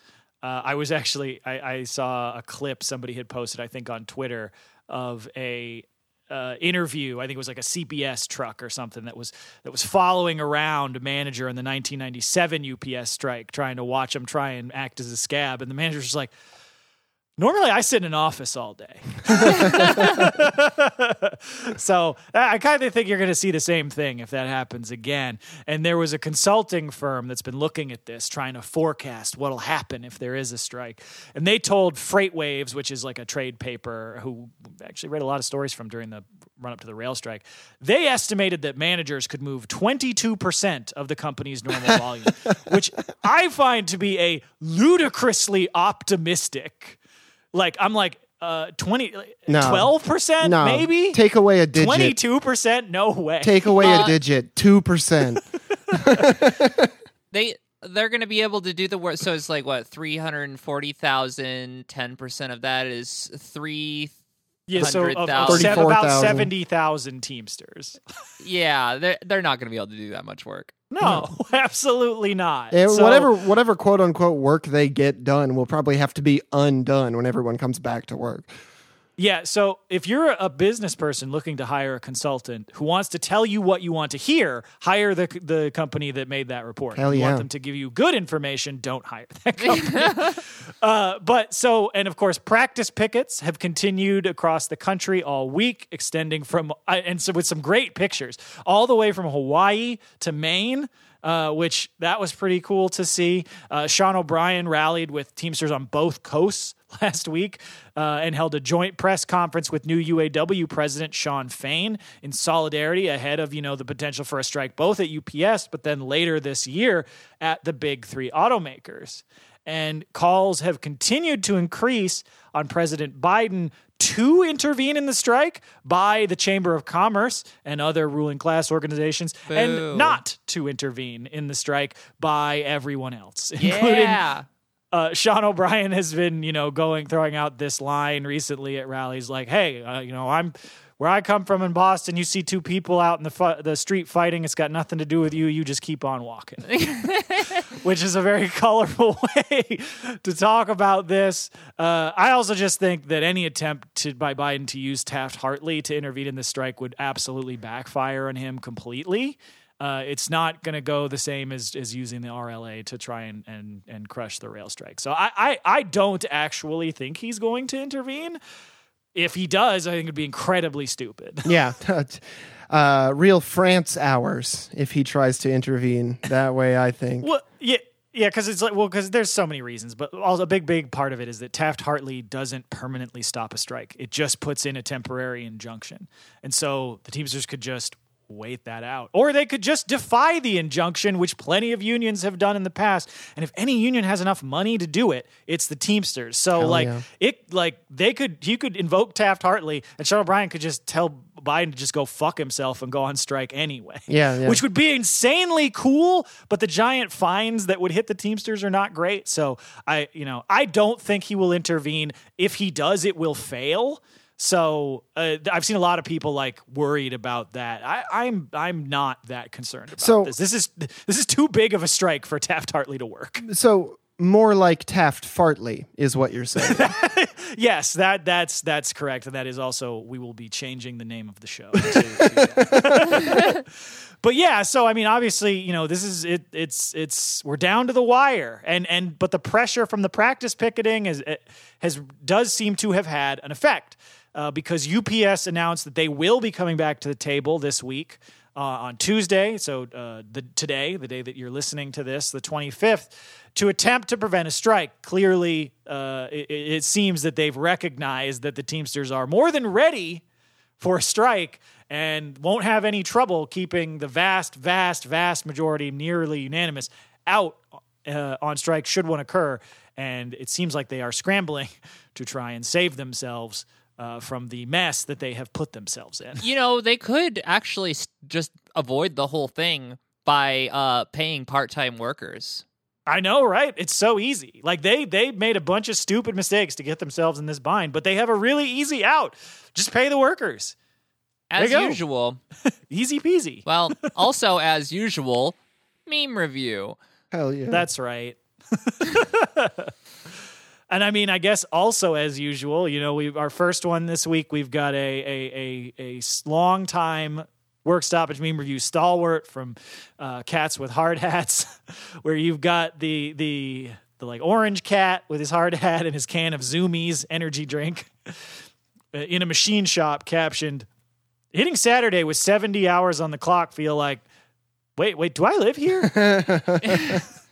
Uh, I was actually I, I saw a clip somebody had posted I think on Twitter of a uh, interview. I think it was like a CBS truck or something that was that was following around a manager in the 1997 UPS strike, trying to watch him try and act as a scab. And the manager's just like, Normally, I sit in an office all day. so I kind of think you're going to see the same thing if that happens again. And there was a consulting firm that's been looking at this, trying to forecast what'll happen if there is a strike. And they told FreightWaves, which is like a trade paper, who actually read a lot of stories from during the run up to the rail strike, they estimated that managers could move 22% of the company's normal volume, which I find to be a ludicrously optimistic. Like, I'm like, uh, 20, No. 12%, No, maybe? take away a digit. 22%? No way. Take away Uh, a digit. Two percent. They they're going to be able to do the work. So it's like what three hundred forty thousand. Ten percent of that is three. Yeah, so of, of se- about 34,000. 70,000 Teamsters. Yeah, they're they're not going to be able to do that much work. No, absolutely not. Eh, So- whatever whatever quote unquote work they get done will probably have to be undone when everyone comes back to work. Yeah. So if you're a business person looking to hire a consultant who wants to tell you what you want to hear, hire the the company that made that report. Hell If you yeah. want them to give you good information, don't hire that company. uh, but so, and of course, practice pickets have continued across the country all week, extending from, uh, and so with some great pictures, all the way from Hawaii to Maine. Uh, which that was pretty cool to see. Uh, Sean O'Brien rallied with Teamsters on both coasts last week uh, and held a joint press conference with new UAW president Shawn Fain in solidarity ahead of you know the potential for a strike both at UPS, but then later this year at the big three automakers. And calls have continued to increase on President Biden to intervene in the strike by the Chamber of Commerce and other ruling class organizations, Boo. and not to intervene in the strike by everyone else, including Yeah. Uh, Sean O'Brien has been, you know, going throwing out this line recently at rallies, like, "Hey, uh, you know, I'm where I come from in Boston. You see two people out in the fu- the street fighting. It's got nothing to do with you. You just keep on walking," which is a very colorful way to talk about this. Uh, I also just think that any attempt to, by Biden to use Taft Hartley to intervene in this strike would absolutely backfire on him completely. Uh, it's not going to go the same as, as using the RLA to try and, and, and crush the rail strike. So I, I, I don't actually think he's going to intervene. If he does, I think it'd be incredibly stupid. Yeah. Uh, real France hours if he tries to intervene that way, I think. Well, yeah, yeah, because it's like well, because there's so many reasons, but also a big, big part of it is that Taft Hartley doesn't permanently stop a strike. It just puts in a temporary injunction, and so the Teamsters could just wait that out, or they could just defy the injunction, which plenty of unions have done in the past. And if any union has enough money to do it, it's the Teamsters. So Hell like yeah. it, like they could, you could invoke Taft Hartley, and Sean O'Brien could just tell. Biden to just go fuck himself and go on strike anyway. Yeah, yeah. Which would be insanely cool, but the giant fines that would hit the Teamsters are not great. So I, you know, I don't think he will intervene. If he does, it will fail. So uh, I've seen a lot of people like worried about that. I, I'm I'm not that concerned about So- this. This is this is too big of a strike for Taft Hartley to work. So more like Taft Fartley is what you're saying. yes, that that's that's correct, and that is also we will be changing the name of the show. to- to- but yeah, so I mean, obviously, you know, this is it. It's it's we're down to the wire, and and but the pressure from the practice picketing is has does seem to have had an effect uh, because UPS announced that they will be coming back to the table this week. Uh, on Tuesday, so uh, the today, the day that you're listening to this, the 25th, to attempt to prevent a strike. Clearly, uh, it, it seems that they've recognized that the Teamsters are more than ready for a strike and won't have any trouble keeping the vast, vast, vast majority, nearly unanimous, out uh, on strike should one occur. And it seems like they are scrambling to try and save themselves uh, from the mess that they have put themselves in. You know, they could actually just avoid the whole thing by uh, paying part-time workers. I know, right? It's so easy. Like they they made a bunch of stupid mistakes to get themselves in this bind, but they have a really easy out. Just pay the workers. As usual. Easy peasy. Well, also as usual, meme review. Hell yeah. That's right. and I mean, I guess also as usual, you know, we our first one this week, we've got a a a, a long time work stoppage meme review stalwart from uh, Cats with Hard Hats, where you've got the the the like orange cat with his hard hat and his can of Zoomies energy drink uh, in a machine shop captioned hitting Saturday with 70 hours on the clock feel like wait, wait, do I live here?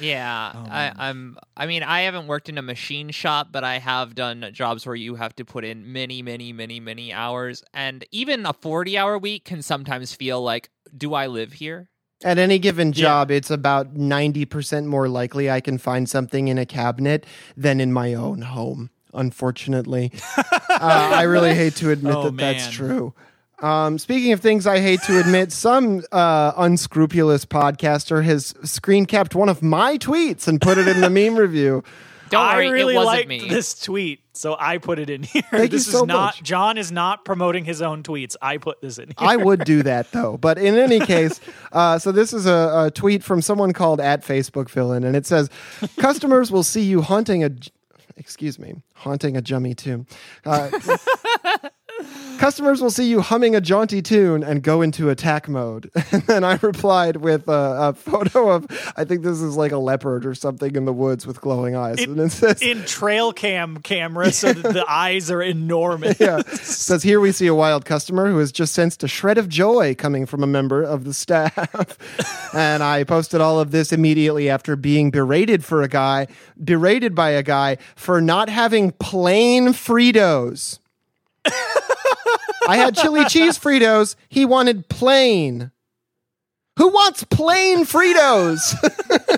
Yeah, I, I'm. I mean, I haven't worked in a machine shop, but I have done jobs where you have to put in many, many, many, many hours, and even a forty-hour week can sometimes feel like, do I live here? At any given job, it's about 90% more likely I can find something in a cabinet than in my own home, unfortunately. uh, I really hate to admit Oh, that that's true. Um, speaking of things I hate to admit, some uh, unscrupulous podcaster has screen capped one of my tweets and put it in the meme review. Don't I worry, really it wasn't liked me. this tweet, so I put it in here. Thank you so is not much. John is not promoting his own tweets. I put this in here. I would do that though. But in any case, uh, so this is a, a tweet from someone called at Facebook Villain, and it says, "Customers will see you haunting a." Excuse me, haunting a jummy tune. Uh, Customers will see you humming a jaunty tune and go into attack mode. And then I replied with a, a photo of, I think this is like a leopard or something in the woods with glowing eyes. and it says, in trail cam camera so that the eyes are enormous. yeah. It says here we see a wild customer who has just sensed a shred of joy coming from a member of the staff. and I posted all of this immediately after being berated for a guy, berated by a guy for not having plain Fritos. I had chili cheese Fritos. He wanted plain. Who wants plain Fritos?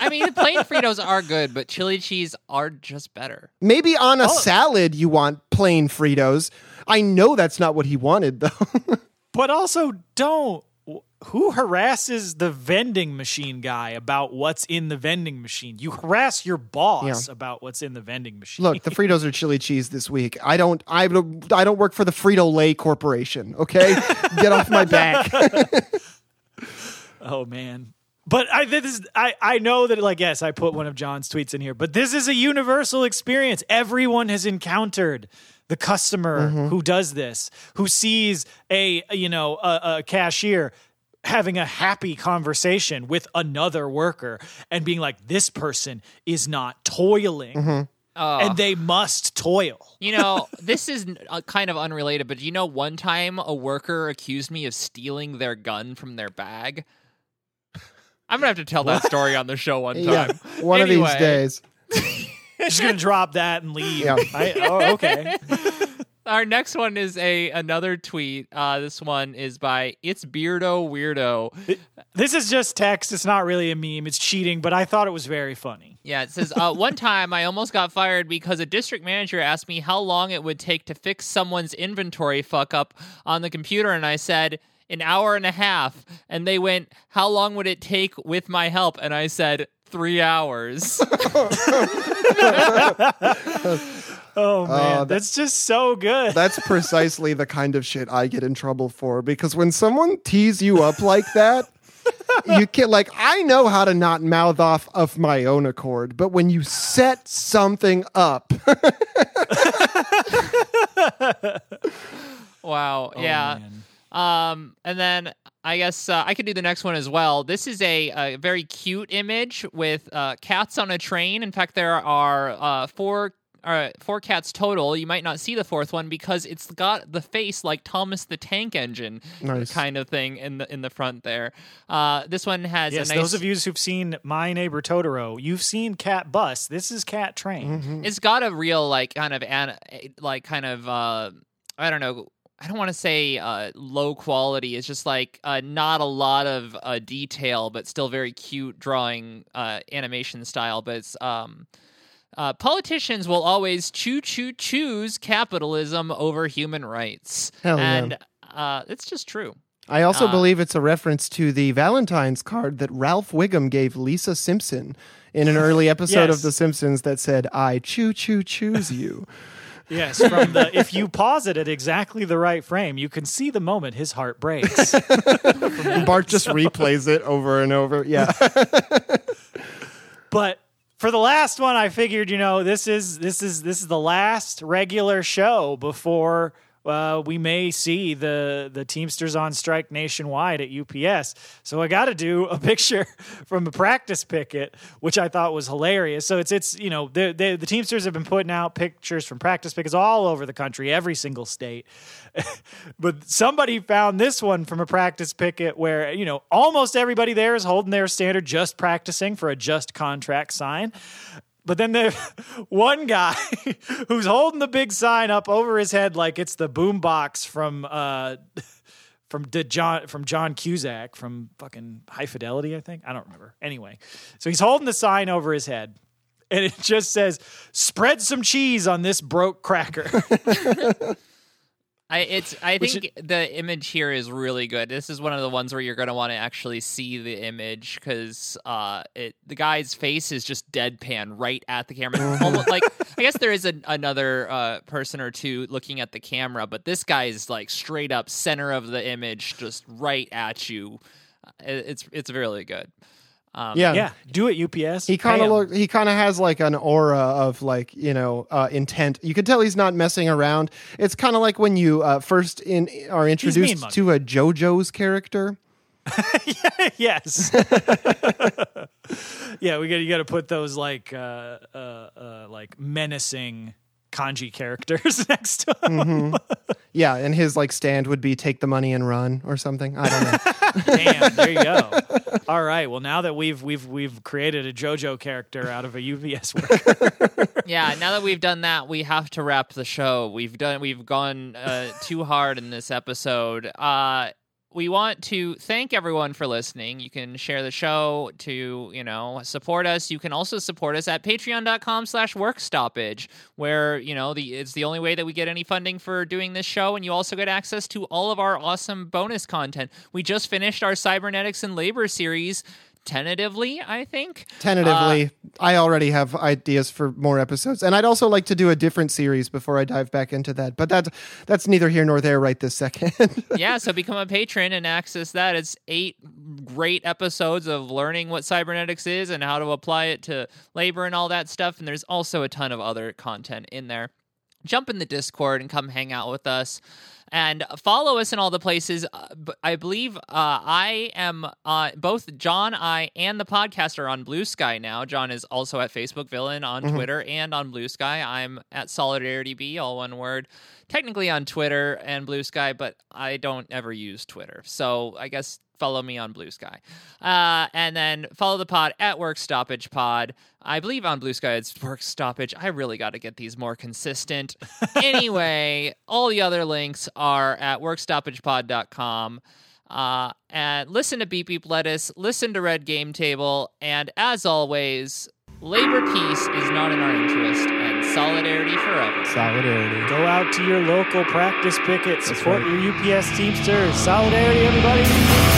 I mean, plain Fritos are good, but chili cheese are just better. Maybe on a oh. salad you want plain Fritos. I know that's not what he wanted though. But also, don't. Who harasses the vending machine guy about what's in the vending machine? You harass your boss Yeah. about what's in the vending machine. Look, the Fritos are chili cheese this week. I don't I don't I don't work for the Frito Lay Corporation, okay? Get off my back. Oh man. But I this is I I know that like yes, I put one of John's tweets in here, but this is a universal experience. Everyone has encountered the customer mm-hmm. who does this, who sees a you know a, a cashier having a happy conversation with another worker and being like this person is not toiling Oh. and they must toil. You know, this is uh, kind of unrelated, but you know, one time a worker accused me of stealing their gun from their bag. I'm gonna have to tell that story on the show one yeah. time. One of these days. Just gonna drop that and leave. Yeah. I, oh, okay. Our next one is a another tweet. Uh, this one is by it's Beardo Weirdo. This is just text. It's not really a meme. It's cheating, but I thought it was very funny. Yeah, it says uh, one time I almost got fired because a district manager asked me how long it would take to fix someone's inventory fuck up on the computer, and I said an hour and a half. And they went, "How long would it take with my help?" And I said three hours. Oh man, that- that's just so good. That's precisely the kind of shit I get in trouble for because when someone tees you up like that, you can like I know how to not mouth off of my own accord, but when you set something up, wow. Oh, yeah. man. Um, and then I guess uh, I could do the next one as well. This is a, a very cute image with uh, cats on a train. In fact, there are uh, four. Uh, four cats total. You might not see the fourth one because it's got the face like Thomas the Tank Engine Nice. kind of thing in the in the front there. Uh, this one has Yes, a nice. those of you who've seen My Neighbor Totoro, you've seen Cat Bus. This is Cat Train. It's got a real like kind of an, like kind of uh I don't know. I don't want to say uh, low quality. It's just like uh, not a lot of uh, detail, but still very cute drawing uh, animation style. But it's um, uh, politicians will always choo choo choose capitalism over human rights, Hell yeah. and uh, it's just true. I also Uh, believe it's a reference to the Valentine's card that Ralph Wiggum gave Lisa Simpson in an early episode Yes. of The Simpsons that said, "I choo choo choose you." Yes, from the if you pause it at exactly the right frame, you can see the moment his heart breaks. Bart just replays it over and over. Yeah. but for the last one, I figured, you know, this is this is this is the last regular show before uh, we may see the the Teamsters on strike nationwide at UPS. So I got to do a picture from a practice picket, which I thought was hilarious. So it's it's you know the the, the Teamsters have been putting out pictures from practice pickets all over the country, every single state. but somebody found this one from a practice picket where you know almost everybody there is holding their standard, just practicing for a just contract sign. But then the one guy who's holding the big sign up over his head like it's the boombox from uh from the John from John Cusack from fucking High Fidelity, I think. I don't remember. Anyway, so he's holding the sign over his head. And it just says, "Spread some cheese on this broke cracker." I it's I think the image here is really good. This is one of the ones where you're going to want to actually see the image because uh, it the guy's face is just deadpan right at the camera. Almost, like I guess there is a, another uh, person or two looking at the camera, but this guy is like straight up center of the image, just right at you. It, it's it's really good. Um, yeah, yeah. Do it, UPS. He kind of look. He kind of has like an aura of like you know uh, intent. You can tell he's not messing around. It's kind of like when you uh, first in are introduced to a JoJo's character. yes. yeah, we got you got to put those like uh, uh, uh, like menacing kanji characters next to him. Mm-hmm. Yeah, and his like stand would be take the money and run or something. I don't know. Damn, there you go. All right. Well, now that we've we've we've created a JoJo character out of a UPS worker. yeah. Now that we've done that, we have to wrap the show. We've done. We've gone uh, too hard in this episode. Uh, we want to thank everyone for listening. You can share the show to, you know, support us. You can also support us at patreon.com slash work stoppage, where, you know, the it's the only way that we get any funding for doing this show. And you also get access to all of our awesome bonus content. We just finished our cybernetics and labor series tentatively, I think. Tentatively. Uh, I already have ideas for more episodes. And I'd also like to do a different series before I dive back into that. But that that's neither here nor there right this second. yeah, so become a patron and access that. It's eight great episodes of learning what cybernetics is and how to apply it to labor and all that stuff. And there's also a ton of other content in there. Jump in the Discord and come hang out with us and follow us in all the places. Uh, I believe uh, I am uh, both John, I, and the podcast are on Blue Sky now. John is also at Facebook Villain on mm-hmm. Twitter and on Blue Sky. I'm at Solidarity Bee, all one word. Technically on Twitter and Blue Sky, but I don't ever use Twitter. So I guess follow me on Blue Sky. Uh, and then follow the pod at Work Stoppage Pod. I believe on Blue Sky it's Work Stoppage. I really got to get these more consistent. anyway, all the other links are at workstoppagepod.com. Uh, and listen to Beep Beep Lettuce, listen to Red Game Table, and as always, labor peace is not in our interest, and solidarity forever. Solidarity. Go out to your local practice picket, support right. your UPS Teamsters. Solidarity, everybody.